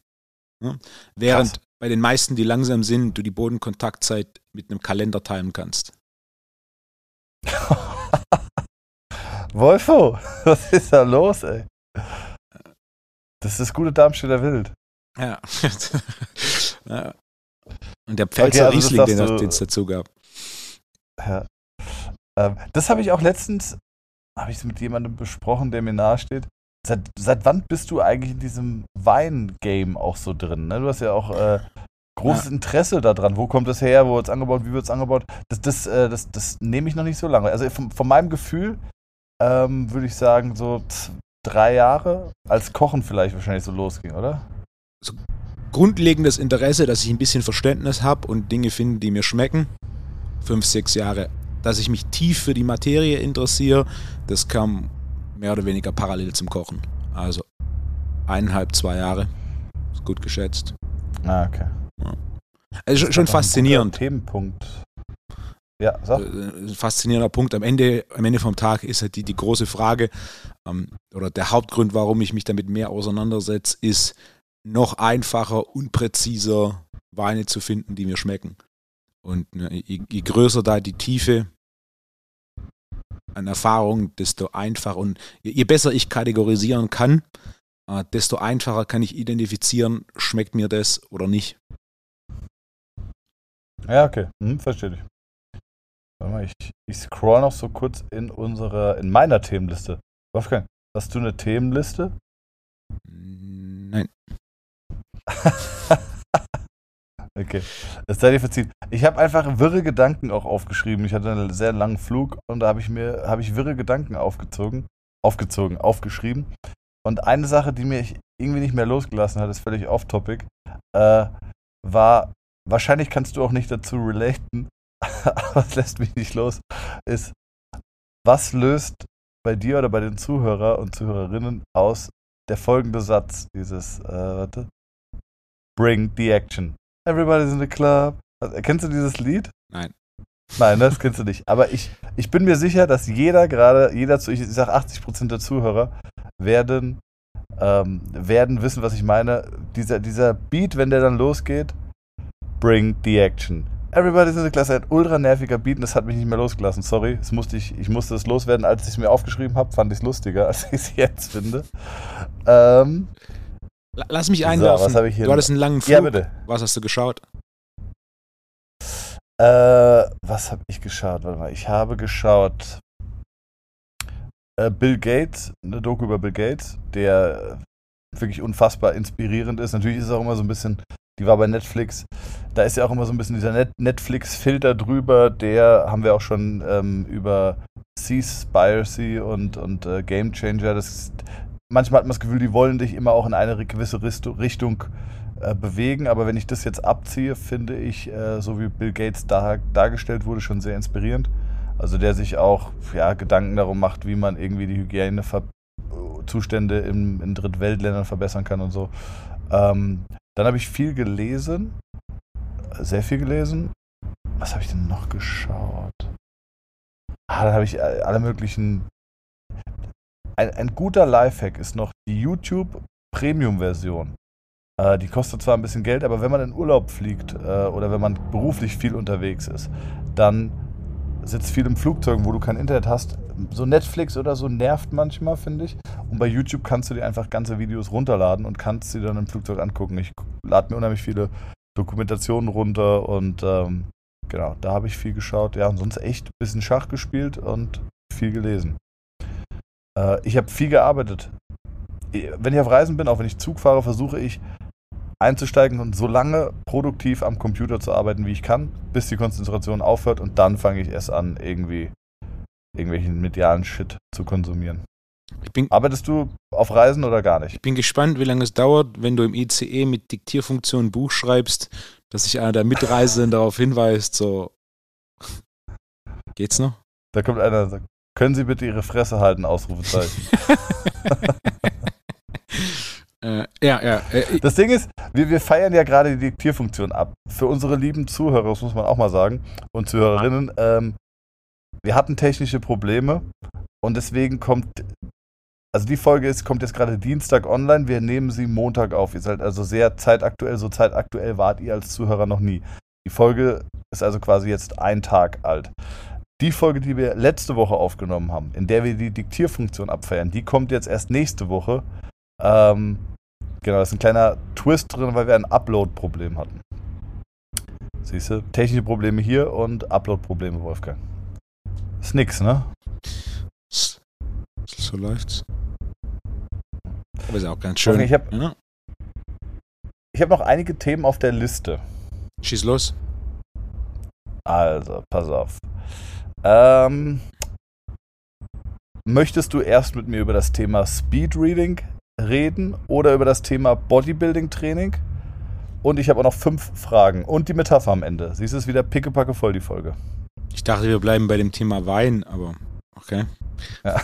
Ne? Während Krass. bei den meisten, die langsam sind, du die Bodenkontaktzeit mit einem Kalender timen kannst. Wolfo, was ist da los, ey? Das ist das gute Darmstädter Wild. Ja. ja. Und der Pfälzer okay, also Riesling, den es dazu gab. Ja. Ähm, das habe ich auch letztens, habe ich mit jemandem besprochen, der mir nahesteht. Seit, seit wann bist du eigentlich in diesem Wein-Game auch so drin? Ne? Du hast ja auch äh, großes ja. Interesse daran. Wo kommt das her? Wo wird es angebaut? Wie wird es angebaut? Das, das, äh, das, das nehme ich noch nicht so lange. Also von, von meinem Gefühl ähm, würde ich sagen, so drei Jahre als Kochen vielleicht wahrscheinlich so losging, oder? So grundlegendes Interesse, dass ich ein bisschen Verständnis habe und Dinge finde, die mir schmecken. Fünf, sechs Jahre. Dass ich mich tief für die Materie interessiere, das kam mehr oder weniger parallel zum Kochen. Also eineinhalb, zwei Jahre. Ist gut geschätzt. Ah, okay. Ja. Also schon faszinierend. Themenpunkt. Ja, so. Ein äh, faszinierender Punkt. Am Ende, am Ende vom Tag ist halt die, die große Frage, ähm, oder der Hauptgrund, warum ich mich damit mehr auseinandersetze, ist, noch einfacher, unpräziser Weine zu finden, die mir schmecken. Und ne, je, je, größer da die Tiefe an Erfahrung, desto einfacher und je, besser ich kategorisieren kann, äh, desto einfacher kann ich identifizieren, schmeckt mir das oder nicht. Ja, okay, hm, verstehe ich. Warte mal, ich, ich scroll noch so kurz in unsere, in meiner Themenliste. Wolfgang, hast du eine Themenliste? Nein. okay, das sei dir verziehen. Ich habe einfach wirre Gedanken auch aufgeschrieben. Ich hatte einen sehr langen Flug und da habe ich mir habe ich wirre Gedanken aufgezogen, aufgezogen, aufgeschrieben. Und eine Sache, die mich irgendwie nicht mehr losgelassen hat, ist völlig off-topic, äh, war, wahrscheinlich kannst du auch nicht dazu relaten, aber es lässt mich nicht los, ist, was löst bei dir oder bei den Zuhörer und Zuhörerinnen aus der folgende Satz, dieses, äh, warte, Bring the Action. Everybody's in the club. Also, kennst du dieses Lied? Nein. Nein, das kennst du nicht. Aber ich, ich bin mir sicher, dass jeder gerade, jeder, ich sag 80% der Zuhörer, werden, ähm, werden wissen, was ich meine. Dieser, dieser Beat, wenn der dann losgeht, bring the action. Everybody's in the class, ein ultra nerviger Beat und das hat mich nicht mehr losgelassen. Sorry, das musste ich, ich musste es loswerden. Als ich es mir aufgeschrieben habe, fand ich es lustiger, als ich es jetzt finde. Ähm, Lass mich einwerfen. So, was ich hier du hattest einen langen Flug. Ja, bitte. Was hast du geschaut? Äh, was habe ich geschaut? Warte mal, ich habe geschaut äh, Bill Gates, eine Doku über Bill Gates, der wirklich unfassbar inspirierend ist. Natürlich ist es auch immer so ein bisschen, die war bei Netflix, da ist ja auch immer so ein bisschen dieser Net Netflix-Filter drüber, der haben wir auch schon ähm, über Seaspiracy und, und äh, Game Changer. Das, manchmal hat man das Gefühl, die wollen dich immer auch in eine gewisse Richtung äh, bewegen, aber wenn ich das jetzt abziehe, finde ich, äh, so wie Bill Gates da, dargestellt wurde, schon sehr inspirierend. Also der sich auch ja, Gedanken darum macht, wie man irgendwie die Hygienezustände in, in Drittweltländern verbessern kann und so. Ähm, dann habe ich viel gelesen, sehr viel gelesen. Was habe ich denn noch geschaut? Ah, dann habe ich alle möglichen. Ein, ein guter Lifehack ist noch die YouTube Premium-Version. Äh, die kostet zwar ein bisschen Geld, aber wenn man in Urlaub fliegt äh, oder wenn man beruflich viel unterwegs ist, dann sitzt viel im Flugzeug, wo du kein Internet hast. So Netflix oder so nervt manchmal, finde ich. Und bei YouTube kannst du dir einfach ganze Videos runterladen und kannst sie dann im Flugzeug angucken. Ich lade mir unheimlich viele Dokumentationen runter und ähm, genau, da habe ich viel geschaut. Ja, und sonst echt ein bisschen Schach gespielt und viel gelesen. Äh, ich habe viel gearbeitet. Wenn ich auf Reisen bin, auch wenn ich Zug fahre, versuche ich einzusteigen und so lange produktiv am Computer zu arbeiten, wie ich kann, bis die Konzentration aufhört und dann fange ich erst an, irgendwie irgendwelchen medialen Shit zu konsumieren. Bin, Arbeitest du auf Reisen oder gar nicht? Ich bin gespannt, wie lange es dauert, wenn du im ICE mit Diktierfunktion ein Buch schreibst, dass sich einer der Mitreisenden darauf hinweist, so geht's noch? Da kommt einer und sagt, können Sie bitte Ihre Fresse halten, Ausrufezeichen. Äh, ja, ja. Äh, das Ding ist, wir, wir feiern ja gerade die Diktierfunktion ab. Für unsere lieben Zuhörer, das muss man auch mal sagen, und Zuhörerinnen, ähm, wir hatten technische Probleme und deswegen kommt, also die Folge ist, kommt jetzt gerade Dienstag online, wir nehmen sie Montag auf. Ihr seid also sehr zeitaktuell, so zeitaktuell wart ihr als Zuhörer noch nie. Die Folge ist also quasi jetzt ein Tag alt. Die Folge, die wir letzte Woche aufgenommen haben, in der wir die Diktierfunktion abfeiern, die kommt jetzt erst nächste Woche. Ähm, genau, da ist ein kleiner Twist drin, weil wir ein Upload-Problem hatten. Siehst du, technische Probleme hier und Upload-Probleme, Wolfgang. Ist nix, ne? So läuft's. Aber ist auch ganz schön. Okay, ich habe ja. hab noch einige Themen auf der Liste. Schieß los. Also, pass auf. Ähm, möchtest du erst mit mir über das Thema Speedreading reden oder über das Thema Bodybuilding-Training? Und ich habe auch noch fünf Fragen und die Metapher am Ende. Siehst du, es wieder pickepacke voll, die Folge. Ich dachte, wir bleiben bei dem Thema Wein, aber okay. Ja.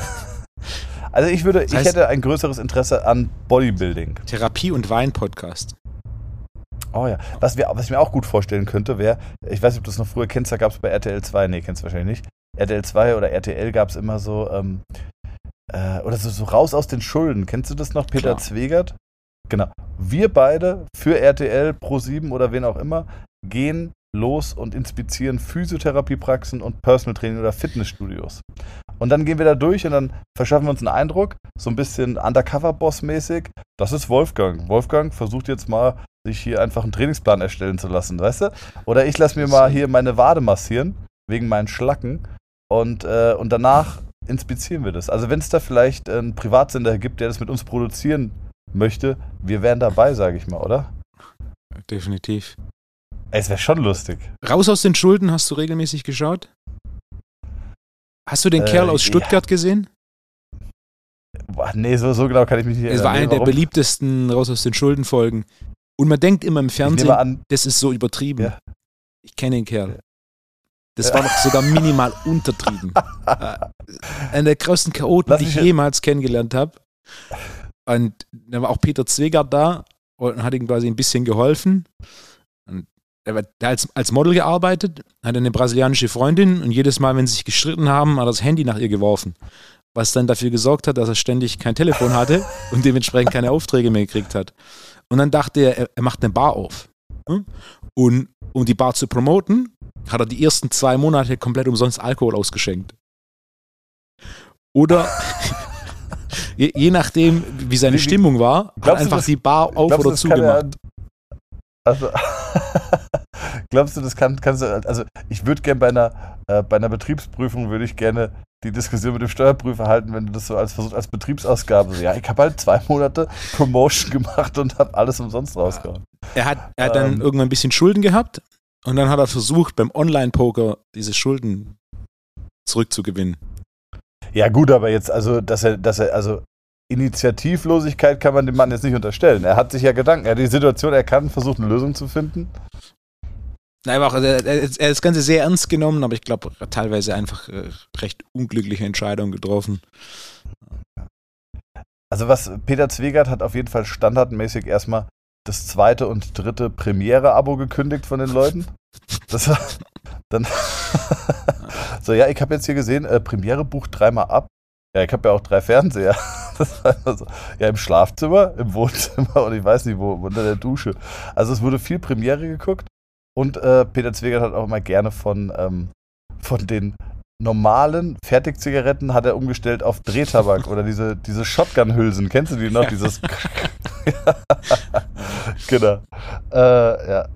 Also ich würde, Das heißt- ich hätte ein größeres Interesse an Bodybuilding. Therapie- und Wein-Podcast. Oh ja. Was, wir, was ich mir auch gut vorstellen könnte, wäre, ich weiß nicht, ob du das noch früher kennst, da gab es bei RTL 2, nee, kennst du wahrscheinlich nicht. RTL 2 oder RTL gab es immer so, ähm, äh, oder so, so raus aus den Schulden. Kennst du das noch, Peter Klar. Zwegert? Genau. Wir beide für RTL, Pro7 oder wen auch immer, gehen los und inspizieren Physiotherapiepraxen und Personal Training oder Fitnessstudios. Und dann gehen wir da durch und dann verschaffen wir uns einen Eindruck, so ein bisschen Undercover-Boss-mäßig. Das ist Wolfgang. Wolfgang versucht jetzt mal, sich hier einfach einen Trainingsplan erstellen zu lassen, weißt du? Oder ich lasse mir mal hier meine Wade massieren, wegen meinen Schlacken. Und, äh, und danach inspizieren wir das. Also wenn es da vielleicht einen Privatsender gibt, der das mit uns produzieren möchte, wir wären dabei, sage ich mal, oder? Definitiv. Es wäre schon lustig. Raus aus den Schulden hast du regelmäßig geschaut? Hast du den Äh, Kerl aus ja. Stuttgart gesehen? Boah, nee, so, so genau kann ich mich nicht Es war eine Nee, der beliebtesten Raus aus den Schulden Folgen. Und man denkt immer im Fernsehen, an, das ist so übertrieben. Ja. Ich kenne den Kerl. Das Ja. war doch sogar minimal untertrieben. Äh, Einer der größten Chaoten, Lass die ich jemals kennengelernt habe. Und da war auch Peter Zwegert da und hat ihm quasi ein bisschen geholfen. Und er hat als, als Model gearbeitet, hatte eine brasilianische Freundin und jedes Mal, wenn sie sich gestritten haben, hat er das Handy nach ihr geworfen. Was dann dafür gesorgt hat, dass er ständig kein Telefon hatte und dementsprechend keine Aufträge mehr gekriegt hat. Und dann dachte er, er- macht eine Bar auf. Hm? Und um die Bar zu promoten, hat er die ersten zwei Monate komplett umsonst Alkohol ausgeschenkt. Oder je, je nachdem, wie seine Wie- Stimmung war, hat du, einfach das- die Bar auf glaubst du, oder er- zugemacht. Also, glaubst du, das kann, kannst du, also ich würde gerne bei einer, äh, bei einer Betriebsprüfung würde ich gerne die Diskussion mit dem Steuerprüfer halten, wenn du das so als versucht als Betriebsausgabe. So, ja, ich habe halt zwei Monate Promotion gemacht und habe alles umsonst rausgehauen. Er hat, er hat dann Ähm. irgendwann ein bisschen Schulden gehabt und dann hat er versucht, beim Online-Poker diese Schulden zurückzugewinnen. Ja, gut, aber jetzt, also, dass er, dass er, also Initiativlosigkeit kann man dem Mann jetzt nicht unterstellen. Er hat sich ja Gedanken, er hat die Situation erkannt, versucht eine Lösung zu finden. Nein, aber auch, er, er, er hat das Ganze sehr ernst genommen, aber ich glaube, teilweise einfach äh, recht unglückliche Entscheidungen getroffen. Also was Peter Zwegert hat auf jeden Fall standardmäßig erstmal das zweite und dritte Premiere-Abo gekündigt von den Leuten. Das war dann so, ja, ich habe jetzt hier gesehen, äh, Premiere bucht dreimal ab. Ja, ich habe ja auch drei Fernseher. Das war immer so. Ja, im Schlafzimmer, im Wohnzimmer und ich weiß nicht wo, unter der Dusche. Also es wurde viel Premiere geguckt und äh, Peter Zwegert hat auch immer gerne von, ähm, von den normalen Fertigzigaretten hat er umgestellt auf Drehtabak oder diese, diese Shotgun-Hülsen. Kennst du die noch? Dieses. genau. Äh, ja.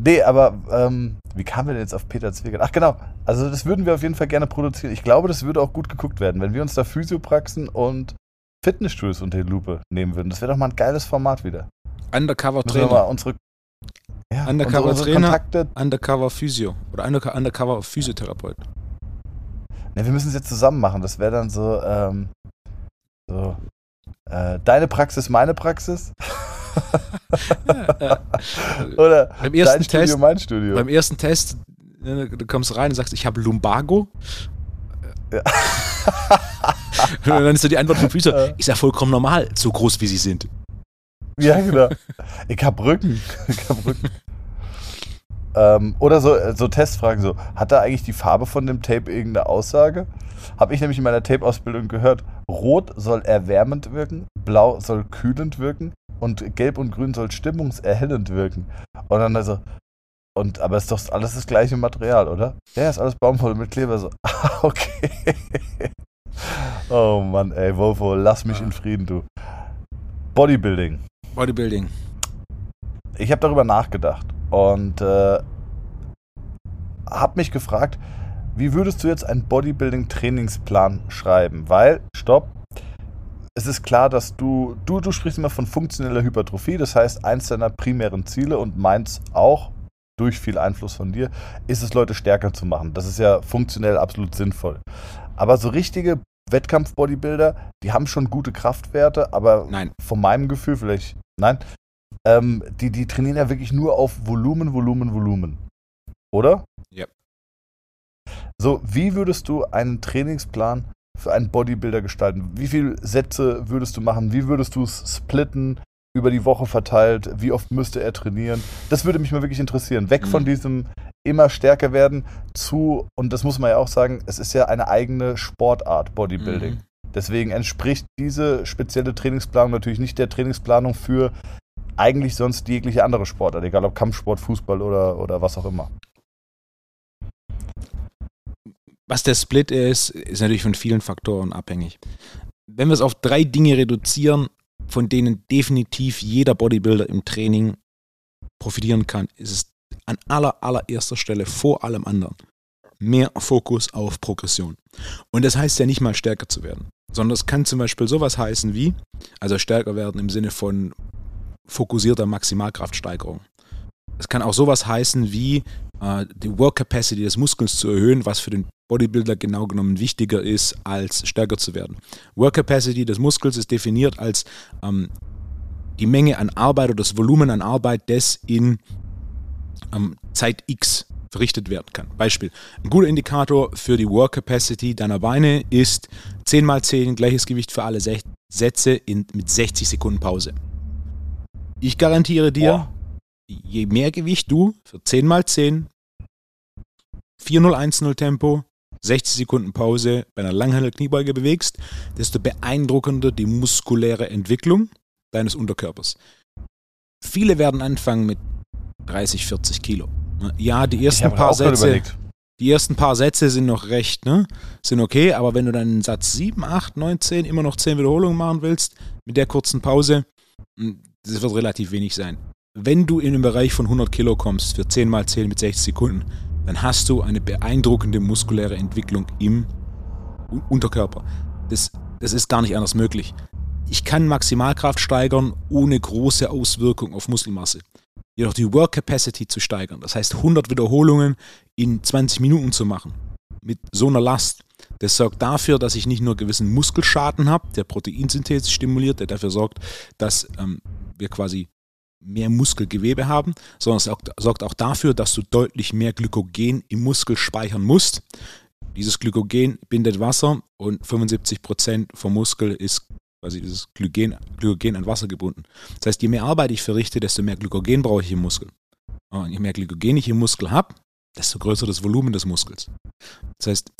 Nee, aber ähm, wie kamen wir denn jetzt auf Peter Zwegert? Ach genau, also das würden wir auf jeden Fall gerne produzieren. Ich glaube, das würde auch gut geguckt werden, wenn wir uns da Physiopraxen und Fitnessstudios unter die Lupe nehmen würden. Das wäre doch mal ein geiles Format wieder. Undercover mal Trainer, unsere, ja, Undercover unsere, Trainer. Kontakte Undercover Physio oder Underco- Undercover Physiotherapeut. Ne, wir müssen es jetzt zusammen machen. Das wäre dann so, ähm, so äh, deine Praxis, meine Praxis. Oder Beim ersten dein Studio, Test, mein Studio. beim ersten Test, äh, du kommst rein und sagst, ich habe Lumbago. Ja. dann ist so die Antwort vom Physio, Ja. ist ja vollkommen normal, so groß wie sie sind. Ja, genau. Ich hab Rücken. Ich hab Rücken. ähm, oder so, äh, so Testfragen so, hat da eigentlich die Farbe von dem Tape irgendeine Aussage? Habe ich nämlich in meiner Tape-Ausbildung gehört, Rot soll erwärmend wirken, Blau soll kühlend wirken und Gelb und Grün soll stimmungserhellend wirken. Und dann also, und aber ist doch alles das gleiche Material, oder? Ja, ist alles Baumwolle mit Kleber. So, ah, okay. Oh Mann, ey, Wolfo, lass mich in Frieden, du. Bodybuilding. Bodybuilding. Ich habe darüber nachgedacht und äh, habe mich gefragt, wie würdest du jetzt einen Bodybuilding-Trainingsplan schreiben? Weil, stopp, es ist klar, dass du, du, du sprichst immer von funktioneller Hypertrophie, das heißt, eins deiner primären Ziele und meins auch, durch viel Einfluss von dir, ist es, Leute stärker zu machen. Das ist ja funktionell absolut sinnvoll. Aber so richtige Wettkampf-Bodybuilder, die haben schon gute Kraftwerte, aber nein. von meinem Gefühl vielleicht, nein, ähm, die, die trainieren ja wirklich nur auf Volumen, Volumen, Volumen. Oder? Ja. So, wie würdest du einen Trainingsplan für einen Bodybuilder gestalten? Wie viele Sätze würdest du machen? Wie würdest du es splitten? Über die Woche verteilt? Wie oft müsste er trainieren? Das würde mich mal wirklich interessieren. Weg mhm. von diesem immer stärker werden zu, und das muss man ja auch sagen, es ist ja eine eigene Sportart, Bodybuilding. Mhm. Deswegen entspricht diese spezielle Trainingsplanung natürlich nicht der Trainingsplanung für eigentlich sonst jegliche andere Sportart, egal ob Kampfsport, Fußball oder, oder was auch immer. Was der Split ist, ist natürlich von vielen Faktoren abhängig. Wenn wir es auf drei Dinge reduzieren, von denen definitiv jeder Bodybuilder im Training profitieren kann, ist es an aller, allererster Stelle vor allem anderen mehr Fokus auf Progression. Und das heißt ja nicht mal stärker zu werden, sondern es kann zum Beispiel sowas heißen wie, also stärker werden im Sinne von fokussierter Maximalkraftsteigerung. Es kann auch sowas heißen wie äh, die Work Capacity des Muskels zu erhöhen, was für den Bodybuilder genau genommen wichtiger ist, als stärker zu werden. Work Capacity des Muskels ist definiert als ähm, die Menge an Arbeit oder das Volumen an Arbeit, das in ähm, Zeit X verrichtet werden kann. Beispiel. Ein guter Indikator für die Work Capacity deiner Beine ist 10 x 10 gleiches Gewicht für alle Sätze in, mit 60 Sekunden Pause. Ich garantiere dir, oh. je mehr Gewicht du für 10 x 10 4010 Tempo 60 Sekunden Pause bei einer Langhandel Kniebeuge bewegst, desto beeindruckender die muskuläre Entwicklung deines Unterkörpers. Viele werden anfangen mit 30, 40 Kilo. Ja, die ersten paar Sätze. Die ersten paar Sätze sind noch recht, ne? Sind okay, aber wenn du dann in Satz 7, 8, 9, 10 immer noch 10 Wiederholungen machen willst, mit der kurzen Pause, hm, das wird relativ wenig sein. Wenn du in den Bereich von 100 Kilo kommst für 10 mal 10 mit 60 Sekunden, dann hast du eine beeindruckende muskuläre Entwicklung im Unterkörper. Das, das ist gar nicht anders möglich. Ich kann Maximalkraft steigern ohne große Auswirkung auf Muskelmasse. Jedoch die Work Capacity zu steigern, das heißt 100 Wiederholungen in 20 Minuten zu machen, mit so einer Last, das sorgt dafür, dass ich nicht nur gewissen Muskelschaden habe, der Proteinsynthese stimuliert, der dafür sorgt, dass ähm, wir quasi mehr Muskelgewebe haben, sondern es sorgt auch dafür, dass du deutlich mehr Glykogen im Muskel speichern musst. Dieses Glykogen bindet Wasser und 75% vom Muskel ist quasi dieses Glykogen, Glykogen an Wasser gebunden. Das heißt, je mehr Arbeit ich verrichte, desto mehr Glykogen brauche ich im Muskel. Und je mehr Glykogen ich im Muskel habe, desto größer das Volumen des Muskels. Das heißt,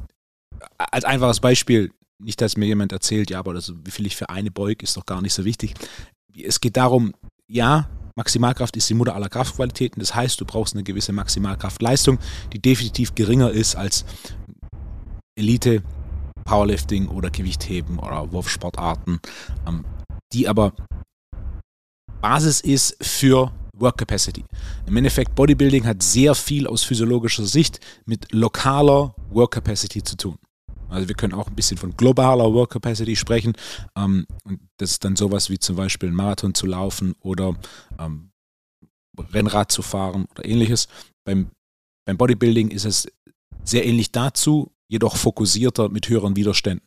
als einfaches Beispiel, nicht, dass mir jemand erzählt, ja, aber das, wie viel ich für eine beug, ist doch gar nicht so wichtig. Es geht darum, ja, Maximalkraft ist die Mutter aller Kraftqualitäten. Das heißt, du brauchst eine gewisse Maximalkraftleistung, die definitiv geringer ist als Elite, Powerlifting oder Gewichtheben oder Wurfsportarten, ähm, die aber Basis ist für Work Capacity. Im Endeffekt, Bodybuilding hat sehr viel aus physiologischer Sicht mit lokaler Work Capacity zu tun. Also wir können auch ein bisschen von globaler Work Capacity sprechen. Ähm, und das ist dann sowas wie zum Beispiel ein Marathon zu laufen oder ähm, Rennrad zu fahren oder ähnliches. Beim, beim Bodybuilding ist es sehr ähnlich dazu, jedoch fokussierter mit höheren Widerständen.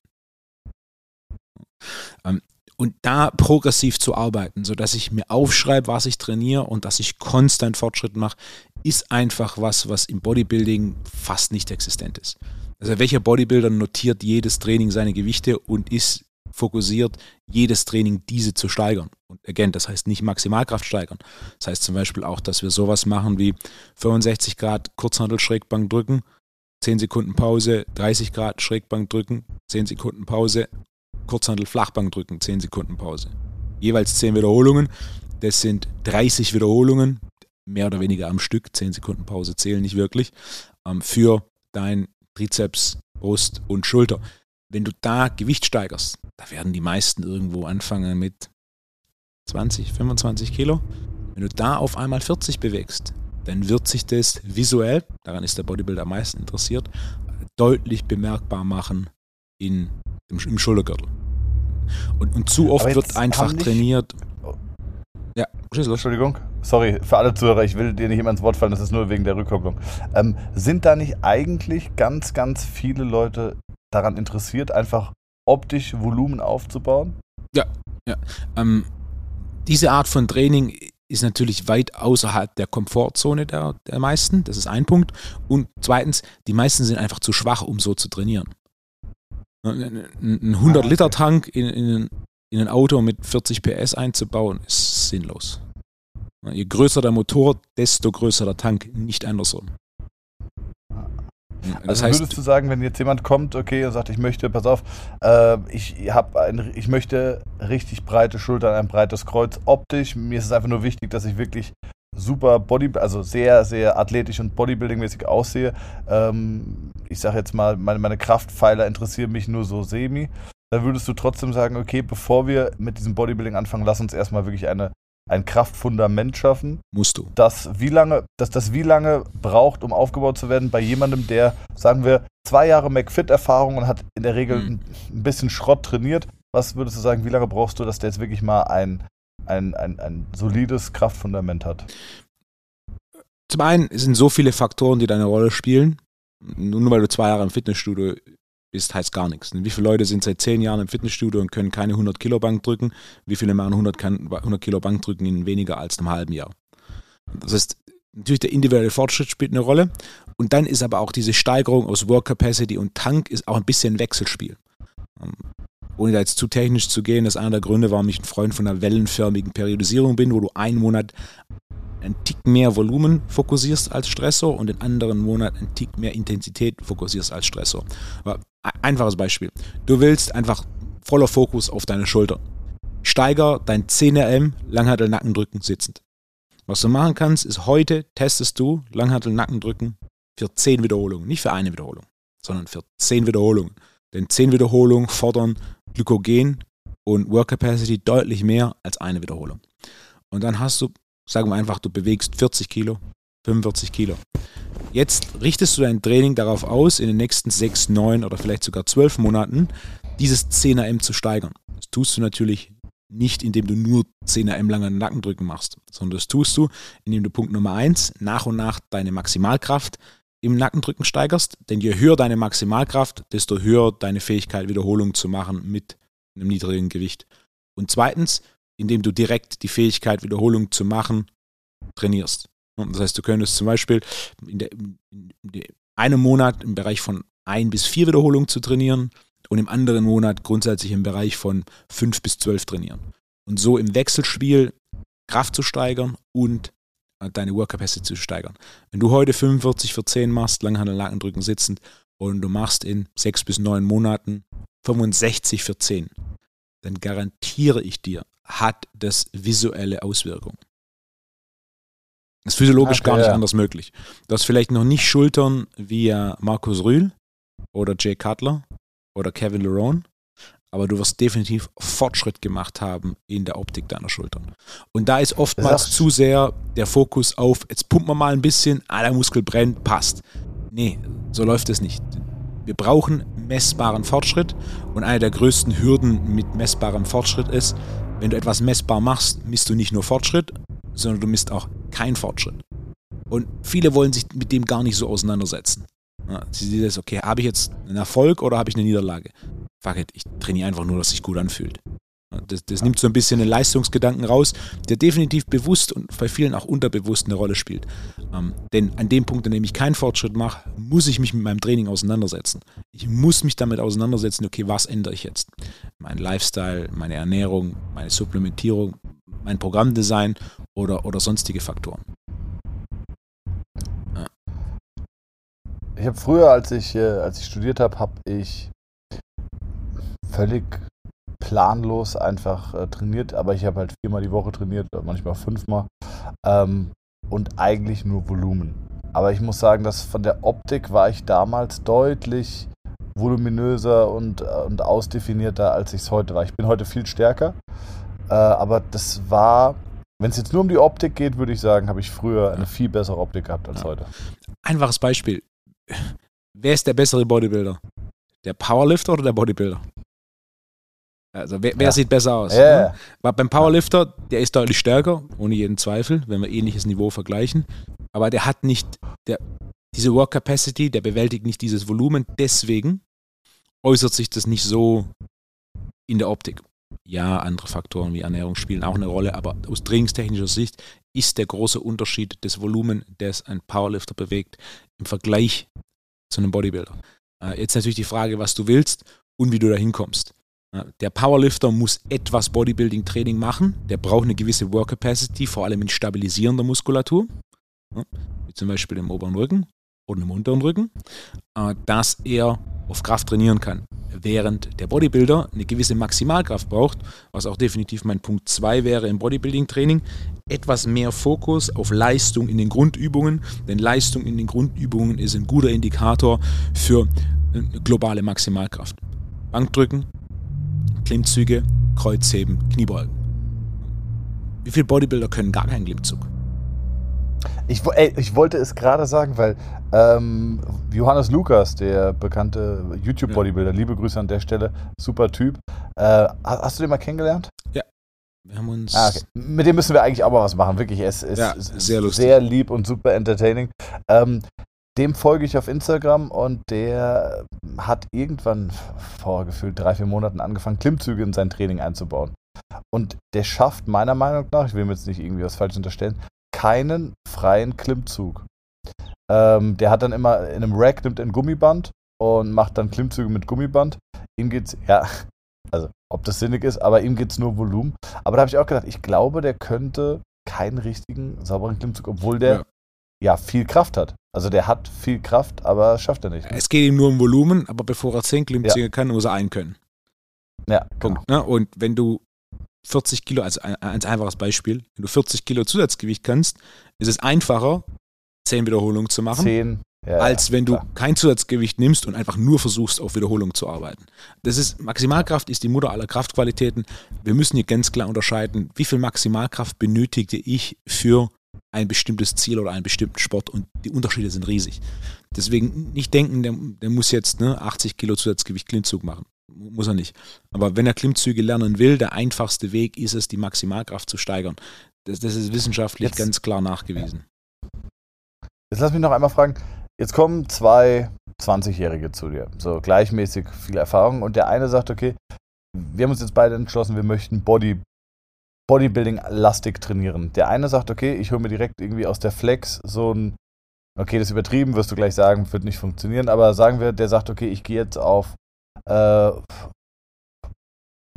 Ähm, und da progressiv zu arbeiten, sodass ich mir aufschreibe, was ich trainiere und dass ich konstant Fortschritt mache, ist einfach was, was im Bodybuilding fast nicht existent ist. Also welcher Bodybuilder notiert jedes Training seine Gewichte und ist fokussiert, jedes Training diese zu steigern. Und again, das heißt nicht Maximalkraft steigern. Das heißt zum Beispiel auch, dass wir sowas machen wie 65 Grad Kurzhandel Schrägbank drücken, 10 Sekunden Pause, 30 Grad Schrägbank drücken, 10 Sekunden Pause, Kurzhandel Flachbank drücken, 10 Sekunden Pause. Jeweils 10 Wiederholungen. Das sind 30 Wiederholungen, mehr oder weniger am Stück. 10 Sekunden Pause zählen nicht wirklich. Ähm, für dein Trizeps, Brust und Schulter. Wenn du da Gewicht steigerst, da werden die meisten irgendwo anfangen mit 20, 25 Kilo. Wenn du da auf einmal 40 bewegst, dann wird sich das visuell, daran ist der Bodybuilder am meisten interessiert, deutlich bemerkbar machen in, im, im Schultergürtel. Und, und zu oft wird einfach trainiert. Ja, Entschuldigung. Sorry, für alle Zuhörer, ich will dir nicht immer ins Wort fallen, das ist nur wegen der Rückkopplung. Ähm, sind da nicht eigentlich ganz, ganz viele Leute daran interessiert, einfach optisch Volumen aufzubauen? Ja, ja. Ähm, diese Art von Training ist natürlich weit außerhalb der Komfortzone der, der meisten. Das ist ein Punkt. Und zweitens, die meisten sind einfach zu schwach, um so zu trainieren. Ein 100-Liter-Tank in, in, in ein Auto mit 40 PS einzubauen, ist sinnlos. Je größer der Motor, desto größer der Tank, nicht andersrum. Das also heißt, würdest du sagen, wenn jetzt jemand kommt, okay, und sagt, ich möchte, pass auf, äh, ich habe ein, ich möchte richtig breite Schultern, ein breites Kreuz optisch. Mir ist es einfach nur wichtig, dass ich wirklich super Body, also sehr, sehr athletisch und Bodybuilding-mäßig aussehe. Ähm, ich sage jetzt mal, meine, meine Kraftpfeiler interessieren mich nur so semi. Dann würdest du trotzdem sagen, okay, bevor wir mit diesem Bodybuilding anfangen, lass uns erstmal wirklich eine ein Kraftfundament schaffen. Musst du. Das wie lange, dass das wie lange braucht, um aufgebaut zu werden bei jemandem, der, sagen wir, zwei Jahre McFit-Erfahrung und hat in der Regel mhm. ein bisschen Schrott trainiert. Was würdest du sagen, wie lange brauchst du, dass der jetzt wirklich mal ein, ein, ein, ein solides Kraftfundament hat? Zum einen sind so viele Faktoren, die da eine Rolle spielen. Nur weil du zwei Jahre im Fitnessstudio bist, heißt gar nichts. Wie viele Leute sind seit zehn Jahren im Fitnessstudio und können keine 100 Kilo Bank drücken? Wie viele machen 100, 100 Kilo Bank drücken in weniger als einem halben Jahr? Das heißt, natürlich der individuelle Fortschritt spielt eine Rolle. Und dann ist aber auch diese Steigerung aus Work Capacity und Tank ist auch ein bisschen ein Wechselspiel. Ähm, ohne da jetzt zu technisch zu gehen, das ist einer der Gründe, warum ich ein Freund von einer wellenförmigen Periodisierung bin, wo du einen Monat einen Tick mehr Volumen fokussierst als Stressor und den anderen Monat einen Tick mehr Intensität fokussierst als Stressor. Aber einfaches Beispiel. Du willst einfach voller Fokus auf deine Schulter. Steiger dein 10RM Langhantel Nackendrücken sitzend. Was du machen kannst, ist heute testest du Langhantel Nackendrücken für 10 Wiederholungen. Nicht für eine Wiederholung, sondern für 10 Wiederholungen. Denn 10 Wiederholungen fordern Glykogen und Work Capacity deutlich mehr als eine Wiederholung. Und dann hast du Sagen wir einfach, du bewegst 40 Kilo, 45 Kilo. Jetzt richtest du dein Training darauf aus, in den nächsten 6, 9 oder vielleicht sogar 12 Monaten dieses 10er-M zu steigern. Das tust du natürlich nicht, indem du nur 10er-M lange Nackendrücken machst, sondern das tust du, indem du Punkt Nummer 1 nach und nach deine Maximalkraft im Nackendrücken steigerst. Denn je höher deine Maximalkraft, desto höher deine Fähigkeit, Wiederholungen zu machen mit einem niedrigen Gewicht. Und zweitens, indem du direkt die Fähigkeit, Wiederholungen zu machen, trainierst. Das heißt, du könntest zum Beispiel in, der, in einem Monat im Bereich von ein bis vier Wiederholungen zu trainieren und im anderen Monat grundsätzlich im Bereich von fünf bis zwölf trainieren. Und so im Wechselspiel Kraft zu steigern und äh, deine Work Capacity zu steigern. Wenn du heute 45 für 10 machst, Langhandel, Nackendrücken sitzend und du machst in sechs bis neun Monaten 65 für 10, dann garantiere ich dir, hat das visuelle Auswirkungen. Das ist physiologisch okay, gar nicht ja. anders möglich. Du hast vielleicht noch nicht Schultern wie Markus Rühl oder Jay Cutler oder Kevin Lerone, aber du wirst definitiv Fortschritt gemacht haben in der Optik deiner Schultern. Und da ist oftmals zu sehr der Fokus auf, jetzt pumpen wir mal ein bisschen, ah, der Muskel brennt, passt. Nee, so läuft es nicht. Wir brauchen messbaren Fortschritt und eine der größten Hürden mit messbarem Fortschritt ist, wenn du etwas messbar machst, misst du nicht nur Fortschritt, sondern du misst auch keinen Fortschritt. Und viele wollen sich mit dem gar nicht so auseinandersetzen. Ja, sie sehen das, okay, habe ich jetzt einen Erfolg oder habe ich eine Niederlage? Fuck it, ich trainiere einfach nur, dass es sich gut anfühlt. Das, das nimmt so ein bisschen den Leistungsgedanken raus, der definitiv bewusst und bei vielen auch unterbewusst eine Rolle spielt. Ähm, denn an dem Punkt, an dem ich keinen Fortschritt mache, muss ich mich mit meinem Training auseinandersetzen. Ich muss mich damit auseinandersetzen, okay, was ändere ich jetzt? Mein Lifestyle, meine Ernährung, meine Supplementierung, mein Programmdesign oder, oder sonstige Faktoren. Ja. Ich habe früher, als ich, äh, als ich studiert habe, habe ich völlig planlos einfach äh, trainiert, aber ich habe halt viermal die Woche trainiert, manchmal fünfmal ähm, und eigentlich nur Volumen. Aber ich muss sagen, dass von der Optik war ich damals deutlich voluminöser und, äh, und ausdefinierter, als ich es heute war. Ich bin heute viel stärker, äh, aber das war, wenn es jetzt nur um die Optik geht, würde ich sagen, habe ich früher eine viel bessere Optik gehabt als ja. heute. Einfaches Beispiel. Wer ist der bessere Bodybuilder? Der Powerlifter oder der Bodybuilder? Also wer, wer ja. sieht besser aus? Ja. Ne? Aber beim Powerlifter, der ist deutlich stärker, ohne jeden Zweifel, wenn wir ähnliches Niveau vergleichen. Aber der hat nicht der, diese Work Capacity, der bewältigt nicht dieses Volumen. Deswegen äußert sich das nicht so in der Optik. Ja, andere Faktoren wie Ernährung spielen auch eine Rolle, aber aus trainingstechnischer Sicht ist der große Unterschied das Volumen, das ein Powerlifter bewegt, im Vergleich zu einem Bodybuilder. Äh, jetzt natürlich die Frage, was du willst und wie du da hinkommst. Äh, der Powerlifter muss etwas Bodybuilding-Training machen. Der braucht eine gewisse Work Capacity, vor allem in stabilisierender Muskulatur, wie zum Beispiel im oberen Rücken oder im unteren Rücken, äh, dass er auf Kraft trainieren kann. Während der Bodybuilder eine gewisse Maximalkraft braucht, was auch definitiv mein Punkt 2 wäre im Bodybuilding-Training, etwas mehr Fokus auf Leistung in den Grundübungen, denn Leistung in den Grundübungen ist ein guter Indikator für globale Maximalkraft. Bankdrücken, Klimmzüge, Kreuzheben, Kniebeugen. Wie viele Bodybuilder können gar keinen Klimmzug? Ich, ey, ich wollte es gerade sagen, weil ähm, Johannes Lukas, der bekannte YouTube-Bodybuilder, liebe Grüße an der Stelle, super Typ. Äh, hast du den mal kennengelernt? Ja. Wir haben uns. Ah, okay. Mit dem müssen wir eigentlich auch mal was machen, wirklich. Es ist ja, sehr, lustig. sehr lieb und super entertaining. Ähm, dem folge ich auf Instagram und der hat irgendwann vor gefühlt drei, vier Monaten angefangen, Klimmzüge in sein Training einzubauen. Und der schafft meiner Meinung nach, ich will mir jetzt nicht irgendwie was falsch unterstellen, keinen freien Klimmzug. Ähm, der hat dann immer in einem Rack nimmt ein Gummiband und macht dann Klimmzüge mit Gummiband. Ihm geht's, ja, also ob das sinnig ist, aber ihm geht's nur Volumen. Aber da habe ich auch gedacht, ich glaube, der könnte keinen richtigen, sauberen Klimmzug, obwohl der ja. ja. viel Kraft hat. Also der hat viel Kraft, aber schafft er nicht. Es geht ihm nur um Volumen, aber bevor er 10 Klimmzüge ja. kann, muss er einen können. Ja, Punkt. Genau. Ne? Und wenn du 40 Kilo, also ein, ein einfaches Beispiel, wenn du 40 Kilo Zusatzgewicht kannst, ist es einfacher, 10 Wiederholungen zu machen, 10, ja, als wenn du kein Zusatzgewicht nimmst und einfach nur versuchst, auf Wiederholung zu arbeiten. Das ist, Maximalkraft ist die Mutter aller Kraftqualitäten. Wir müssen hier ganz klar unterscheiden, wie viel Maximalkraft benötigte ich für ein bestimmtes Ziel oder einen bestimmten Sport und die Unterschiede sind riesig. Deswegen nicht denken, der, der muss jetzt ne, 80 Kilo Zusatzgewicht Klimmzug machen muss er nicht. Aber wenn er Klimmzüge lernen will, der einfachste Weg ist es, die Maximalkraft zu steigern. Das, das ist wissenschaftlich jetzt, ganz klar nachgewiesen. Jetzt lass mich noch einmal fragen. Jetzt kommen zwei 20-Jährige zu dir, so gleichmäßig viel Erfahrung und der eine sagt, okay, wir haben uns jetzt beide entschlossen, wir möchten Body, Bodybuilding-lastig trainieren. Der eine sagt, okay, ich hole mir direkt irgendwie aus der Flex so ein, okay, das ist übertrieben, wirst du gleich sagen, wird nicht funktionieren, aber sagen wir, der sagt, okay, ich gehe jetzt auf äh,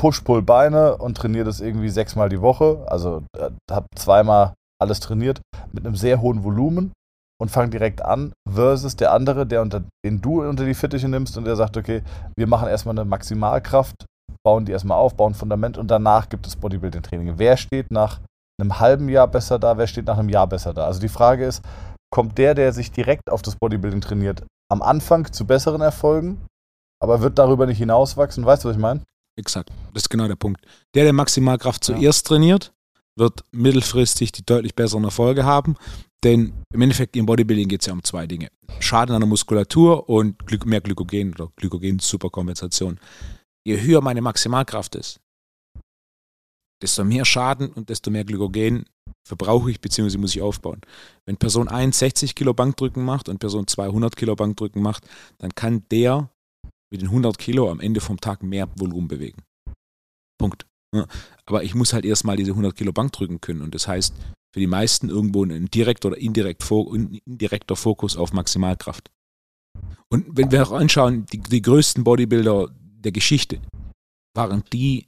Push-Pull-Beine und trainiere das irgendwie sechsmal die Woche. Also äh, habe zweimal alles trainiert mit einem sehr hohen Volumen und fange direkt an, versus der andere, der unter, den du unter die Fittiche nimmst und der sagt, okay, wir machen erstmal eine Maximalkraft, bauen die erstmal auf, bauen Fundament und danach gibt es Bodybuilding-Training. Wer steht nach einem halben Jahr besser da, wer steht nach einem Jahr besser da? Also die Frage ist, kommt der, der sich direkt auf das Bodybuilding trainiert, am Anfang zu besseren Erfolgen aber wird darüber nicht hinauswachsen. Weißt du, was ich meine? Exakt. Das ist genau der Punkt. Der, der Maximalkraft zuerst ja. trainiert, wird mittelfristig die deutlich besseren Erfolge haben. Denn im Endeffekt im Bodybuilding geht es ja um zwei Dinge. Schaden an der Muskulatur und mehr Glykogen oder Glykogen-Superkompensation. Je höher meine Maximalkraft ist, desto mehr Schaden und desto mehr Glykogen verbrauche ich bzw. muss ich aufbauen. Wenn Person 1 60 Kilo Bankdrücken macht und Person 200 Kilo Bankdrücken macht, dann kann der mit den 100 Kilo am Ende vom Tag mehr Volumen bewegen. Punkt. Aber ich muss halt erstmal diese 100 Kilo Bank drücken können und das heißt für die meisten irgendwo ein direkt oder indirekt, indirekter Fokus auf Maximalkraft. Und wenn wir auch anschauen, die, die größten Bodybuilder der Geschichte waren die,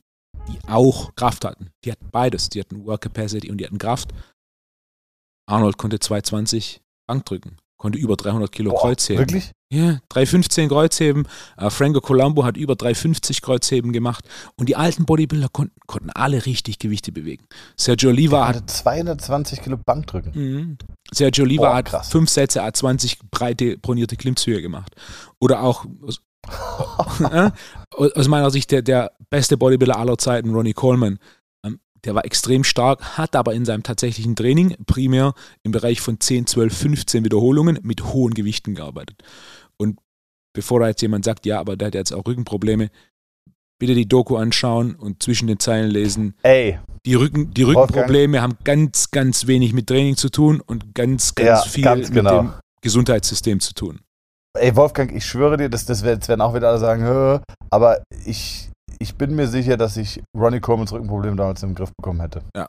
die auch Kraft hatten. Die hatten beides. Die hatten Work Capacity und die hatten Kraft. Arnold konnte 220 Bank drücken konnte über 300 Kilo Boah, Kreuzheben. Wirklich? Ja, 315 Kreuzheben. Äh, Franco Colombo hat über 350 Kreuzheben gemacht. Und die alten Bodybuilder konnten, konnten alle richtig Gewichte bewegen. Sergio Oliva hat 220 Kilo Bankdrücken. Mhm. Sergio Oliva Boah, hat krass. fünf Sätze A20 breite pronierte Klimmzüge gemacht. Oder auch äh, aus meiner Sicht der, der beste Bodybuilder aller Zeiten, Ronnie Coleman, der war extrem stark, hat aber in seinem tatsächlichen Training primär im Bereich von 10, 12, 15 Wiederholungen mit hohen Gewichten gearbeitet. Bevor da jetzt jemand sagt, ja, aber der hat jetzt auch Rückenprobleme, bitte die Doku anschauen und zwischen den Zeilen lesen. Ey. Die, Rücken, die Rückenprobleme haben ganz, ganz wenig mit Training zu tun und ganz, ganz ja, viel ganz genau. mit dem Gesundheitssystem zu tun. Ey, Wolfgang, ich schwöre dir, das, das werden auch wieder alle sagen, aber ich, ich bin mir sicher, dass ich Ronnie Colemans Rückenproblem damals im Griff bekommen hätte. Ja.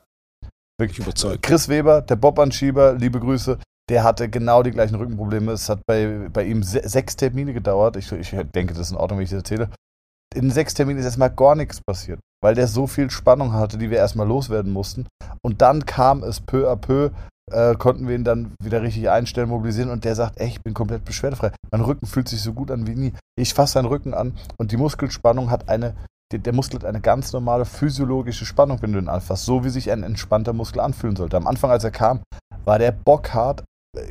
Wirklich überzeugt. Chris Weber, der Bob-Anschieber, liebe Grüße, der hatte genau die gleichen Rückenprobleme. Es hat bei, bei ihm se sechs Termine gedauert. Ich, ich denke, das ist in Ordnung, wenn ich das erzähle. In sechs Terminen ist erstmal gar nichts passiert, weil der so viel Spannung hatte, die wir erstmal loswerden mussten. Und dann kam es peu à peu, äh, konnten wir ihn dann wieder richtig einstellen, mobilisieren und der sagt, ey, ich bin komplett beschwerdefrei. Mein Rücken fühlt sich so gut an wie nie. Ich fasse seinen Rücken an und die Muskelspannung hat eine, der, der Muskel hat eine ganz normale physiologische Spannung, wenn du ihn anfasst, so wie sich ein entspannter Muskel anfühlen sollte. Am Anfang, als er kam, war der bockhart,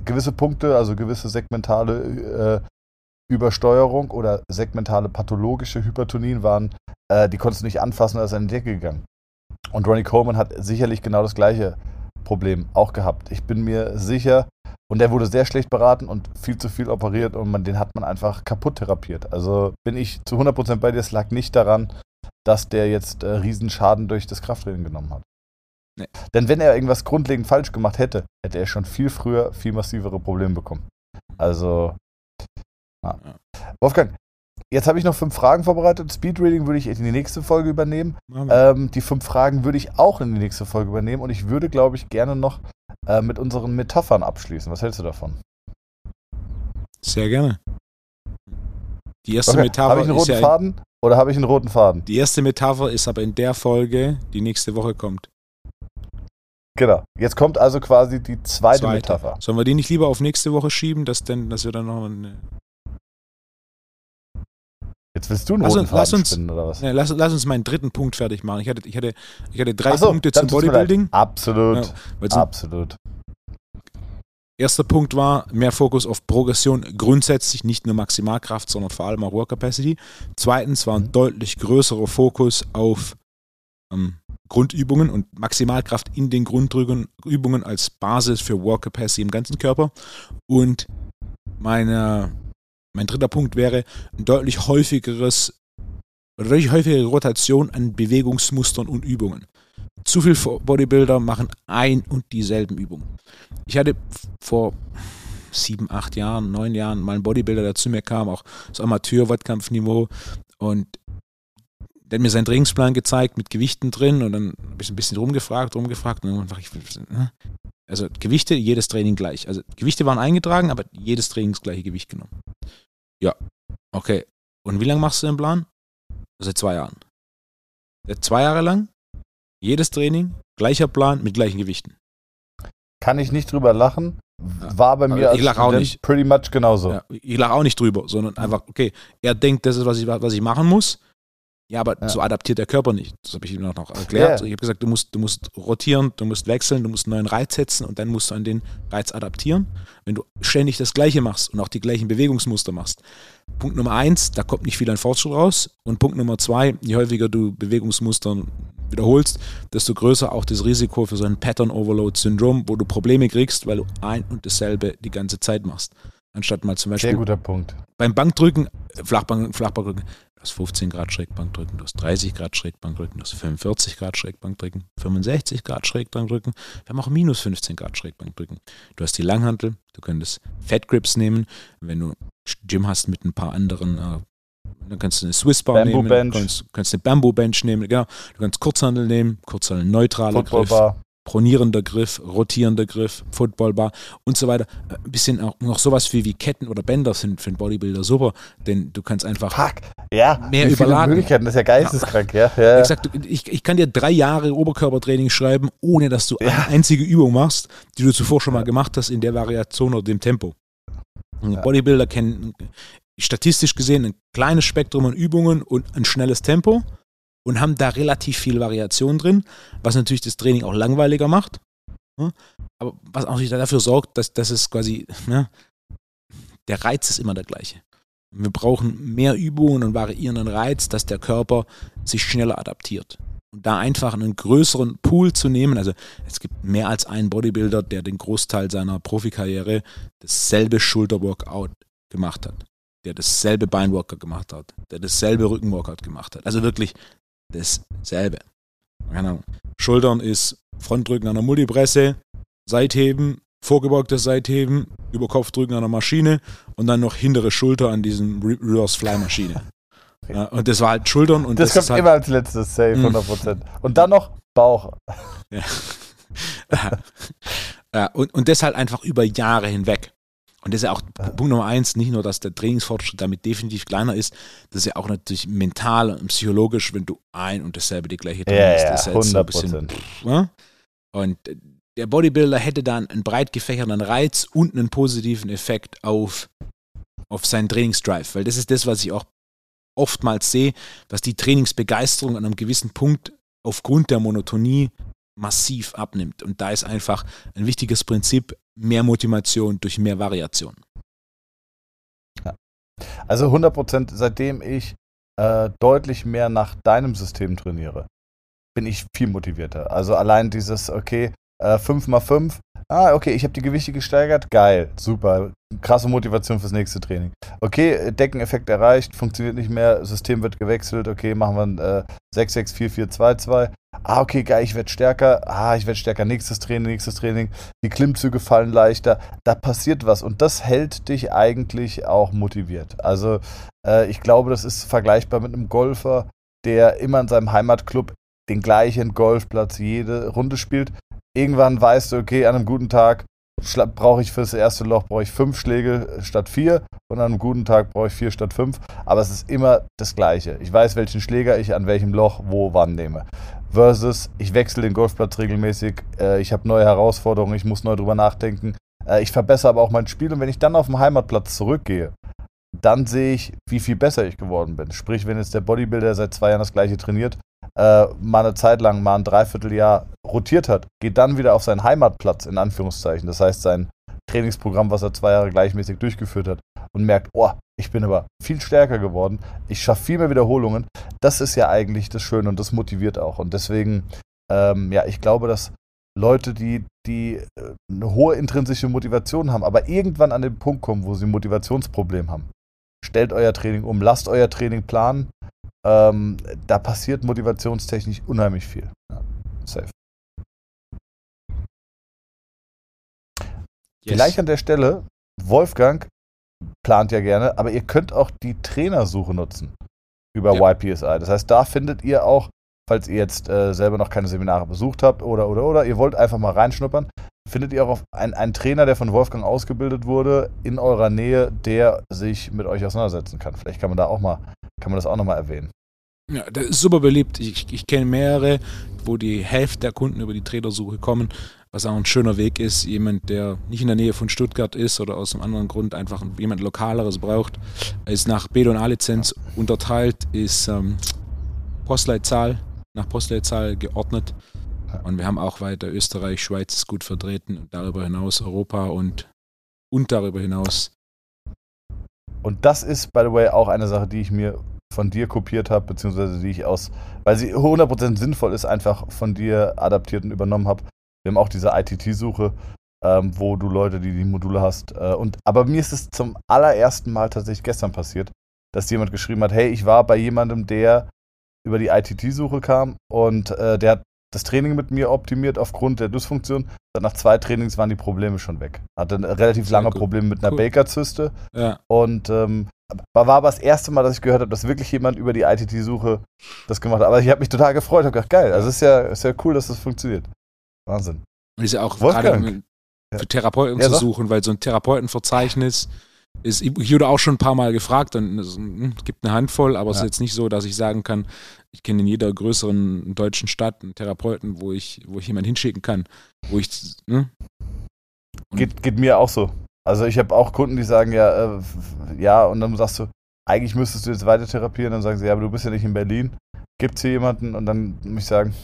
gewisse Punkte, also gewisse segmentale äh, Übersteuerung oder segmentale pathologische Hypertonien waren, äh, die konntest du nicht anfassen, da ist in die Decke gegangen. Und Ronnie Coleman hat sicherlich genau das gleiche Problem auch gehabt. Ich bin mir sicher, und der wurde sehr schlecht beraten und viel zu viel operiert und man, den hat man einfach kaputt therapiert. Also bin ich zu 100% bei dir, es lag nicht daran, dass der jetzt äh, Riesenschaden durch das Krafttraining genommen hat. Nee. Denn wenn er irgendwas grundlegend falsch gemacht hätte, hätte er schon viel früher viel massivere Probleme bekommen. Also, ja. Wolfgang, jetzt habe ich noch fünf Fragen vorbereitet. Speedreading würde ich in die nächste Folge übernehmen. Ähm, die fünf Fragen würde ich auch in die nächste Folge übernehmen und ich würde, glaube ich, gerne noch äh, mit unseren Metaphern abschließen. Was hältst du davon? Sehr gerne. Die erste okay. Metapher habe ich einen roten ja Faden oder habe ich einen roten Faden? Die erste Metapher ist aber in der Folge, die nächste Woche kommt. Genau. Jetzt kommt also quasi die zweite, zweite, Metapher. Sollen wir die nicht lieber auf nächste Woche schieben, dass, denn, dass wir dann noch eine. Jetzt willst du einen lass, roten Faden lass uns, spinnen, oder was? Ne, lass, lass, uns meinen dritten Punkt fertig machen. Ich hatte, ich hatte, ich hatte drei so, Punkte zum Bodybuilding. Absolut. Ja, Absolut. Erster Punkt war mehr Fokus auf Progression grundsätzlich, nicht nur Maximalkraft, sondern vor allem auch Work Capacity. Zweitens war ein mhm. deutlich größerer Fokus auf ähm, Grundübungen und Maximalkraft in den Grundübungen als Basis für Work Capacity im ganzen Körper. Und meine, mein dritter Punkt wäre ein deutlich häufigeres oder deutlich häufigere Rotation an Bewegungsmustern und Übungen. Zu viele Bodybuilder machen ein und dieselben Übungen. Ich hatte vor sieben, acht Jahren, neun Jahren mal einen Bodybuilder, der zu mir kam, auch so Amateur-Wettkampfniveau und der hat mir seinen Trainingsplan gezeigt mit Gewichten drin und dann habe ich ein bisschen rumgefragt, rumgefragt und dann ich, ne? also Gewichte, jedes Training gleich. Also Gewichte waren eingetragen, aber jedes Training das gleiche Gewicht genommen. Ja, okay. Und wie lange machst du den Plan? Seit zwei Jahren. Seit zwei Jahre lang, jedes Training, gleicher Plan mit gleichen Gewichten. Kann ich nicht drüber lachen. War bei mir ich als auch nicht. pretty much genauso. Ja, ich lache auch nicht drüber, sondern einfach, okay, er denkt, das ist, was ich, was ich machen muss. Ja, aber ja. so adaptiert der Körper nicht. Das habe ich ihm noch erklärt. Yeah. Ich habe gesagt, du musst, du musst rotieren, du musst wechseln, du musst einen neuen Reiz setzen und dann musst du an den Reiz adaptieren. Wenn du ständig das Gleiche machst und auch die gleichen Bewegungsmuster machst. Punkt Nummer eins, da kommt nicht viel an Fortschritt raus. Und Punkt Nummer zwei, je häufiger du Bewegungsmuster wiederholst, desto größer auch das Risiko für so ein Pattern Overload Syndrom, wo du Probleme kriegst, weil du ein und dasselbe die ganze Zeit machst. Anstatt mal zum Beispiel. Sehr guter Punkt. Beim Bankdrücken, Flachbank, Flachbankdrücken, Du hast 15 Grad Schrägbankdrücken, du hast 30 Grad Schrägbankdrücken, du hast 45 Grad Schrägbankdrücken, 65 Grad Schrägbankdrücken. Wir haben auch minus 15 Grad Schrägbankdrücken. Du hast die Langhantel, du könntest Fat Grips nehmen. Wenn du Gym hast mit ein paar anderen, äh, dann kannst du eine Swiss Bar Bamboo nehmen, Bench. kannst, kannst eine Bamboo Bench nehmen, genau. Du kannst Kurzhandel nehmen, Kurzhandel neutraler Griff. Bar pronierender Griff, rotierender Griff, Footballbar und so weiter. Ein bisschen auch noch sowas wie, wie Ketten oder Bänder sind für einen Bodybuilder super, denn du kannst einfach Fuck. Ja, mehr wie überladen. Möglichkeiten, das ist ja geisteskrank, ja. ja. Ich, sag, ich, ich, kann dir drei Jahre Oberkörpertraining schreiben, ohne dass du ja. eine einzige Übung machst, die du zuvor schon mal gemacht hast in der Variation oder dem Tempo. Ja. Bodybuilder kennen statistisch gesehen ein kleines Spektrum an Übungen und ein schnelles Tempo und haben da relativ viel Variation drin, was natürlich das Training auch langweiliger macht. Ne? Aber was auch dafür sorgt, dass, dass es quasi, ne, der Reiz ist immer der gleiche. Wir brauchen mehr Übungen und variierenden Reiz, dass der Körper sich schneller adaptiert. Und da einfach einen größeren Pool zu nehmen, also es gibt mehr als einen Bodybuilder, der den Großteil seiner Profikarriere dasselbe Schulterworkout gemacht hat. der dasselbe Beinworkout gemacht hat, der dasselbe Rückenworkout gemacht hat. Also wirklich dasselbe. Keine Ahnung. Schultern ist Frontdrücken an der Multipresse, Seitheben, vorgebeugtes Seitheben, Überkopfdrücken an der Maschine und dann noch hintere Schulter an diesem Reverse Fly Maschine. Ja, und das war halt Schultern und das, das kommt halt, immer als letztes, safe, 100%. Und dann noch Bauch. Ja. ja, und, und das halt einfach über Jahre hinweg. Und das ist ja auch Punkt Nummer eins, nicht nur, dass der Trainingsfortschritt damit definitiv kleiner ist, das ist ja auch natürlich mental und psychologisch, wenn du ein und dasselbe die gleiche trainierst. Ja, ja, das ist 100%. So ein bisschen, ja? Und der Bodybuilder hätte dann einen breit gefächerten Reiz und einen positiven Effekt auf, auf seinen Trainingsdrive, weil das ist das, was ich auch oftmals sehe, dass die Trainingsbegeisterung an einem gewissen Punkt aufgrund der Monotonie massiv abnimmt. Und da ist einfach ein wichtiges Prinzip mehr Motivation durch mehr Variation. Also 100 Prozent, seitdem ich äh, deutlich mehr nach deinem System trainiere, bin ich viel motivierter. Also allein dieses, okay, äh, 5x5, ah, okay, ich habe die Gewichte gesteigert, geil, super, krasse Motivation fürs nächste Training. Okay, Deckeneffekt erreicht, funktioniert nicht mehr, System wird gewechselt, okay, machen wir äh, 6-6-4-4-2-2. Ah, okay, geil, ich werde stärker. Ah, ich werde stärker. Nächstes Training, nächstes Training. Die Klimmzüge fallen leichter. Da passiert was und das hält dich eigentlich auch motiviert. Also, äh, ich glaube, das ist vergleichbar mit einem Golfer, der immer in seinem Heimatclub den gleichen Golfplatz jede Runde spielt. Irgendwann weißt du, okay, an einem guten Tag brauche ich für das erste Loch brauche ich fünf Schläge statt vier und an einem guten Tag brauche ich vier statt fünf. Aber es ist immer das Gleiche. Ich weiß, welchen Schläger ich an welchem Loch wo wann nehme. Versus, ich wechsle den Golfplatz regelmäßig, äh, ich habe neue Herausforderungen, ich muss neu drüber nachdenken. Äh, ich verbessere aber auch mein Spiel und wenn ich dann auf den Heimatplatz zurückgehe, dann sehe ich, wie viel besser ich geworden bin. Sprich, wenn jetzt der Bodybuilder seit zwei Jahren das gleiche trainiert, äh, mal eine Zeit lang, mal ein Dreivierteljahr rotiert hat, geht dann wieder auf seinen Heimatplatz, in Anführungszeichen. Das heißt, sein Trainingsprogramm, was er zwei Jahre gleichmäßig durchgeführt hat, und merkt, oh, ich bin aber viel stärker geworden, ich schaffe viel mehr Wiederholungen. Das ist ja eigentlich das Schöne und das motiviert auch. Und deswegen, ähm, ja, ich glaube, dass Leute, die, die äh, eine hohe intrinsische Motivation haben, aber irgendwann an den Punkt kommen, wo sie ein Motivationsproblem haben, stellt euer Training um, lasst euer Training planen. Ähm, da passiert motivationstechnisch unheimlich viel. Ja, safe. Yes. Vielleicht an der Stelle, Wolfgang plant ja gerne, aber ihr könnt auch die Trainersuche nutzen über ja. YPSI. Das heißt, da findet ihr auch, falls ihr jetzt äh, selber noch keine Seminare besucht habt oder oder oder ihr wollt einfach mal reinschnuppern, findet ihr auch einen, einen Trainer, der von Wolfgang ausgebildet wurde, in eurer Nähe, der sich mit euch auseinandersetzen kann. Vielleicht kann man da auch mal, kann man das auch nochmal erwähnen. Ja, das ist super beliebt. Ich, ich kenne mehrere, wo die Hälfte der Kunden über die Trainersuche kommen, was auch ein schöner Weg ist. Jemand, der nicht in der Nähe von Stuttgart ist oder aus einem anderen Grund einfach jemand Lokaleres braucht, ist nach B- und A-Lizenz unterteilt, ist ähm, Postleitzahl, nach Postleitzahl geordnet. Und wir haben auch weiter Österreich, Schweiz ist gut vertreten und darüber hinaus Europa und, und darüber hinaus. Und das ist, by the way, auch eine Sache, die ich mir von dir kopiert habe, beziehungsweise die ich aus, weil sie 100% sinnvoll ist, einfach von dir adaptiert und übernommen habe. Wir haben auch diese ITT-Suche, ähm, wo du Leute, die die Module hast. Äh, und, aber mir ist es zum allerersten Mal tatsächlich gestern passiert, dass jemand geschrieben hat, hey, ich war bei jemandem, der über die ITT-Suche kam und äh, der hat das Training mit mir optimiert aufgrund der Dysfunktion. Nach zwei Trainings waren die Probleme schon weg. Hatte relativ lange Problem mit einer cool. Baker-Zyste. Ja. Und ähm, war aber das erste Mal, dass ich gehört habe, dass wirklich jemand über die ITT-Suche das gemacht hat. Aber ich habe mich total gefreut. Ich habe gedacht, geil. Also ist ja, ist ja cool, dass das funktioniert. Wahnsinn. Und ist ja auch gerade für Therapeuten ja, zu suchen, weil so ein Therapeutenverzeichnis ist, ich wurde auch schon ein paar Mal gefragt und es gibt eine Handvoll, aber es ist jetzt nicht so, dass ich sagen kann, ich kenne in jeder größeren deutschen Stadt einen Therapeuten, wo ich, wo ich jemanden hinschicken kann, wo ich. Ne? Geht, geht mir auch so. Also ich habe auch Kunden, die sagen ja, äh, ja, und dann sagst du, eigentlich müsstest du jetzt weiter therapieren, dann sagen sie, ja, aber du bist ja nicht in Berlin. Gibt es hier jemanden? Und dann muss ich sagen,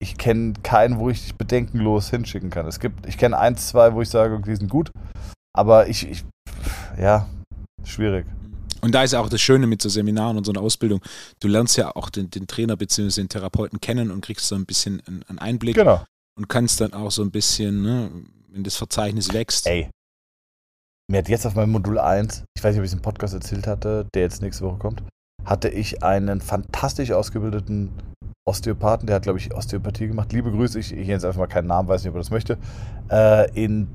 ich kenne keinen, wo ich dich bedenkenlos hinschicken kann. Es gibt, ich kenne eins, zwei, wo ich sage, die sind gut, aber ich, ich ja, schwierig. Und da ist auch das Schöne mit so Seminaren und so einer Ausbildung. Du lernst ja auch den, den Trainer bzw. den Therapeuten kennen und kriegst so ein bisschen einen Einblick. Genau. Und kannst dann auch so ein bisschen, ne, wenn das Verzeichnis wächst. Ey. mir hat jetzt auf meinem Modul 1, ich weiß nicht, ob ich es im Podcast erzählt hatte, der jetzt nächste Woche kommt, hatte ich einen fantastisch ausgebildeten Osteopathen, der hat, glaube ich, Osteopathie gemacht. Liebe Grüße, ich, ich jetzt einfach mal keinen Namen, weiß nicht, ob er das möchte. Äh, in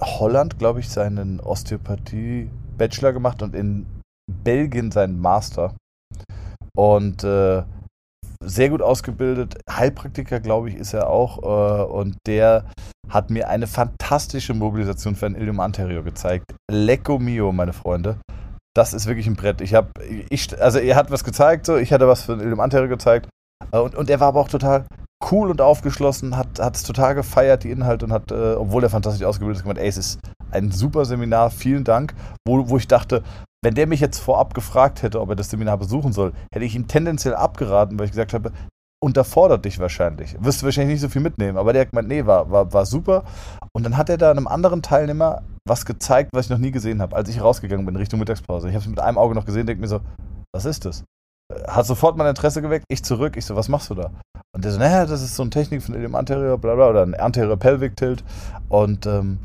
Holland, glaube ich, seinen Osteopathie-Bachelor gemacht und in Belgien seinen Master. Und äh, sehr gut ausgebildet. Heilpraktiker, glaube ich, ist er auch. Äh, und der hat mir eine fantastische Mobilisation für ein Ilium anterior gezeigt. Lecco mio, meine Freunde. Das ist wirklich ein Brett. Ich habe, ich, also er hat was gezeigt, so, ich hatte was für ein Ilium anterior gezeigt. Äh, und, und er war aber auch total cool und aufgeschlossen, hat es total gefeiert, die Inhalte und hat, äh, obwohl er fantastisch ausgebildet ist, gemeint, ey, es ist ein super Seminar, vielen Dank. Wo, wo ich dachte, wenn der mich jetzt vorab gefragt hätte, ob er das Seminar besuchen soll, hätte ich ihm tendenziell abgeraten, weil ich gesagt habe, unterfordert dich wahrscheinlich. Wirst du wahrscheinlich nicht so viel mitnehmen. Aber der hat gemeint, nee, war, war, war super. Und dann hat er da einem anderen Teilnehmer was gezeigt, was ich noch nie gesehen habe, als ich rausgegangen bin Richtung Mittagspause. Ich habe es mit einem Auge noch gesehen, denke mir so, was ist das? Hat sofort mein Interesse geweckt, ich zurück, ich so, was machst du da? Und der so, naja, das ist so eine Technik von dem Anterior, bla bla, oder ein Anterior Pelvic Tilt. Und, ähm,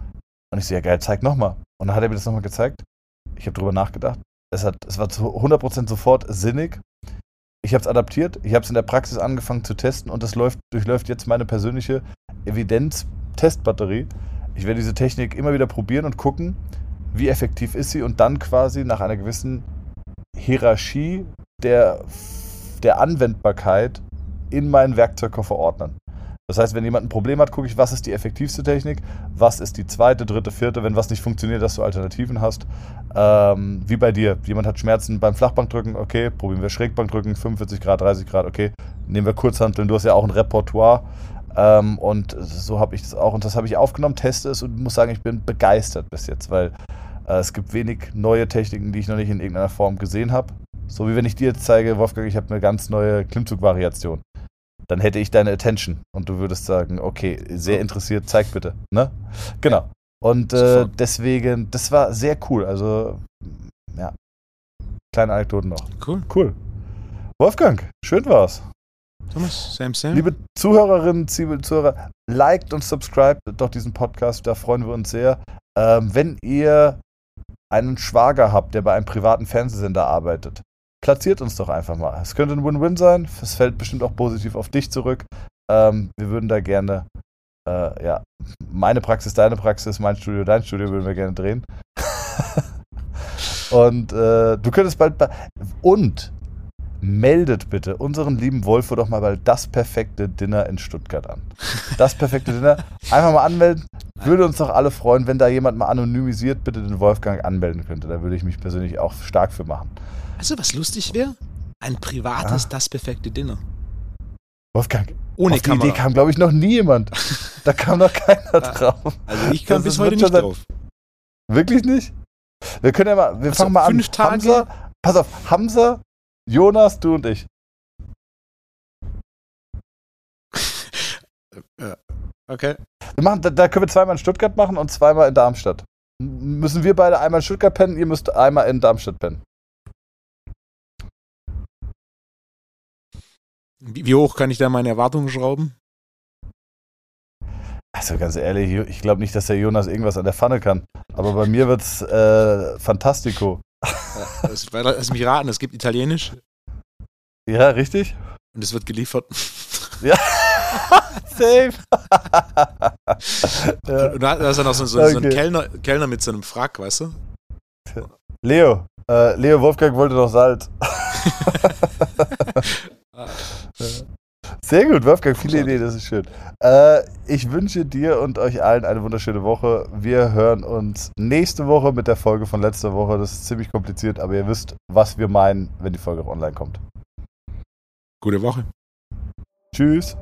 und ich so, ja geil, zeig nochmal. Und dann hat er mir das nochmal gezeigt. Ich habe drüber nachgedacht. Es, hat, es war zu 100% sofort sinnig. Ich habe es adaptiert, ich habe es in der Praxis angefangen zu testen und das läuft, durchläuft jetzt meine persönliche Evidenz-Testbatterie. Ich werde diese Technik immer wieder probieren und gucken, wie effektiv ist sie und dann quasi nach einer gewissen Hierarchie der, der Anwendbarkeit in meinen Werkzeugkoffer ordnen. Das heißt, wenn jemand ein Problem hat, gucke ich, was ist die effektivste Technik, was ist die zweite, dritte, vierte, wenn was nicht funktioniert, dass du Alternativen hast. Ähm, wie bei dir. Jemand hat Schmerzen beim Flachbankdrücken, okay, probieren wir Schrägbankdrücken, 45 Grad, 30 Grad, okay. Nehmen wir Kurzhanteln, du hast ja auch ein Repertoire. Ähm, und so habe ich das auch. Und das habe ich aufgenommen, teste es und muss sagen, ich bin begeistert bis jetzt, weil äh, es gibt wenig neue Techniken, die ich noch nicht in irgendeiner Form gesehen habe. So wie wenn ich dir jetzt zeige, Wolfgang, ich habe eine ganz neue Klimmzugvariation dann hätte ich deine Attention und du würdest sagen, okay, sehr interessiert, zeig bitte. Ne? Genau. Und äh, deswegen, das war sehr cool. Also, ja. Kleine Anekdoten noch. Cool. Cool. Wolfgang, schön war's. Thomas, Sam, Sam. Liebe Zuhörerinnen, liebe Zuhörer, liked und subscribed doch diesen Podcast, da freuen wir uns sehr. Ähm, wenn ihr einen Schwager habt, der bei einem privaten Fernsehsender arbeitet, platziert uns doch einfach mal. Es könnte ein Win-Win sein. Es fällt bestimmt auch positiv auf dich zurück. Ähm, wir würden da gerne, äh, ja, meine Praxis, deine Praxis, mein Studio, dein Studio würden wir gerne drehen. und äh, du könntest bald. Und meldet bitte unseren lieben Wolfo doch mal bei das perfekte Dinner in Stuttgart an. Das perfekte Dinner. Einfach mal anmelden. Würde uns doch alle freuen, wenn da jemand mal anonymisiert bitte den Wolfgang anmelden könnte. Da würde ich mich persönlich auch stark für machen. Du, was lustig wäre? Ein privates, ah. das perfekte Dinner. Wolfgang, ohne auf Kamera. die Idee kam, glaube ich, noch nie jemand. Da kam noch keiner drauf. Also ich kam das bis heute nicht drauf. Wirklich nicht? Wir können ja mal, wir also fangen mal fünf an. Tage? Hamza, pass auf, Hamza, Jonas, du und ich. okay. Wir machen, da, da, können wir zweimal in Stuttgart machen und zweimal in Darmstadt. Müssen wir beide einmal in Stuttgart pennen, ihr müsst einmal in Darmstadt pennen. Wie, wie hoch kann ich da meine Erwartungen schrauben? Also ganz ehrlich, ich glaube nicht, dass der Jonas irgendwas an der Pfanne kann. Aber bei mir wird es äh, Fantastico. Ja, das, lass mich raten, es gibt Italienisch. Ja, richtig. Und es wird geliefert. Ja. Safe. ja. Und da ist dann noch so, so, okay. so ein Kellner, Kellner mit so einem Frack, weißt du? Leo. Äh, Leo Wolfgang wollte doch Salz. Sehr gut, Wolfgang, viele Ideen, das ist schön. Äh, ich wünsche dir und euch allen eine wunderschöne Woche. Wir hören uns nächste Woche mit der Folge von letzter Woche. Das ist ziemlich kompliziert, aber ihr wisst, was wir meinen, wenn die Folge online kommt. Gute Woche. Tschüss.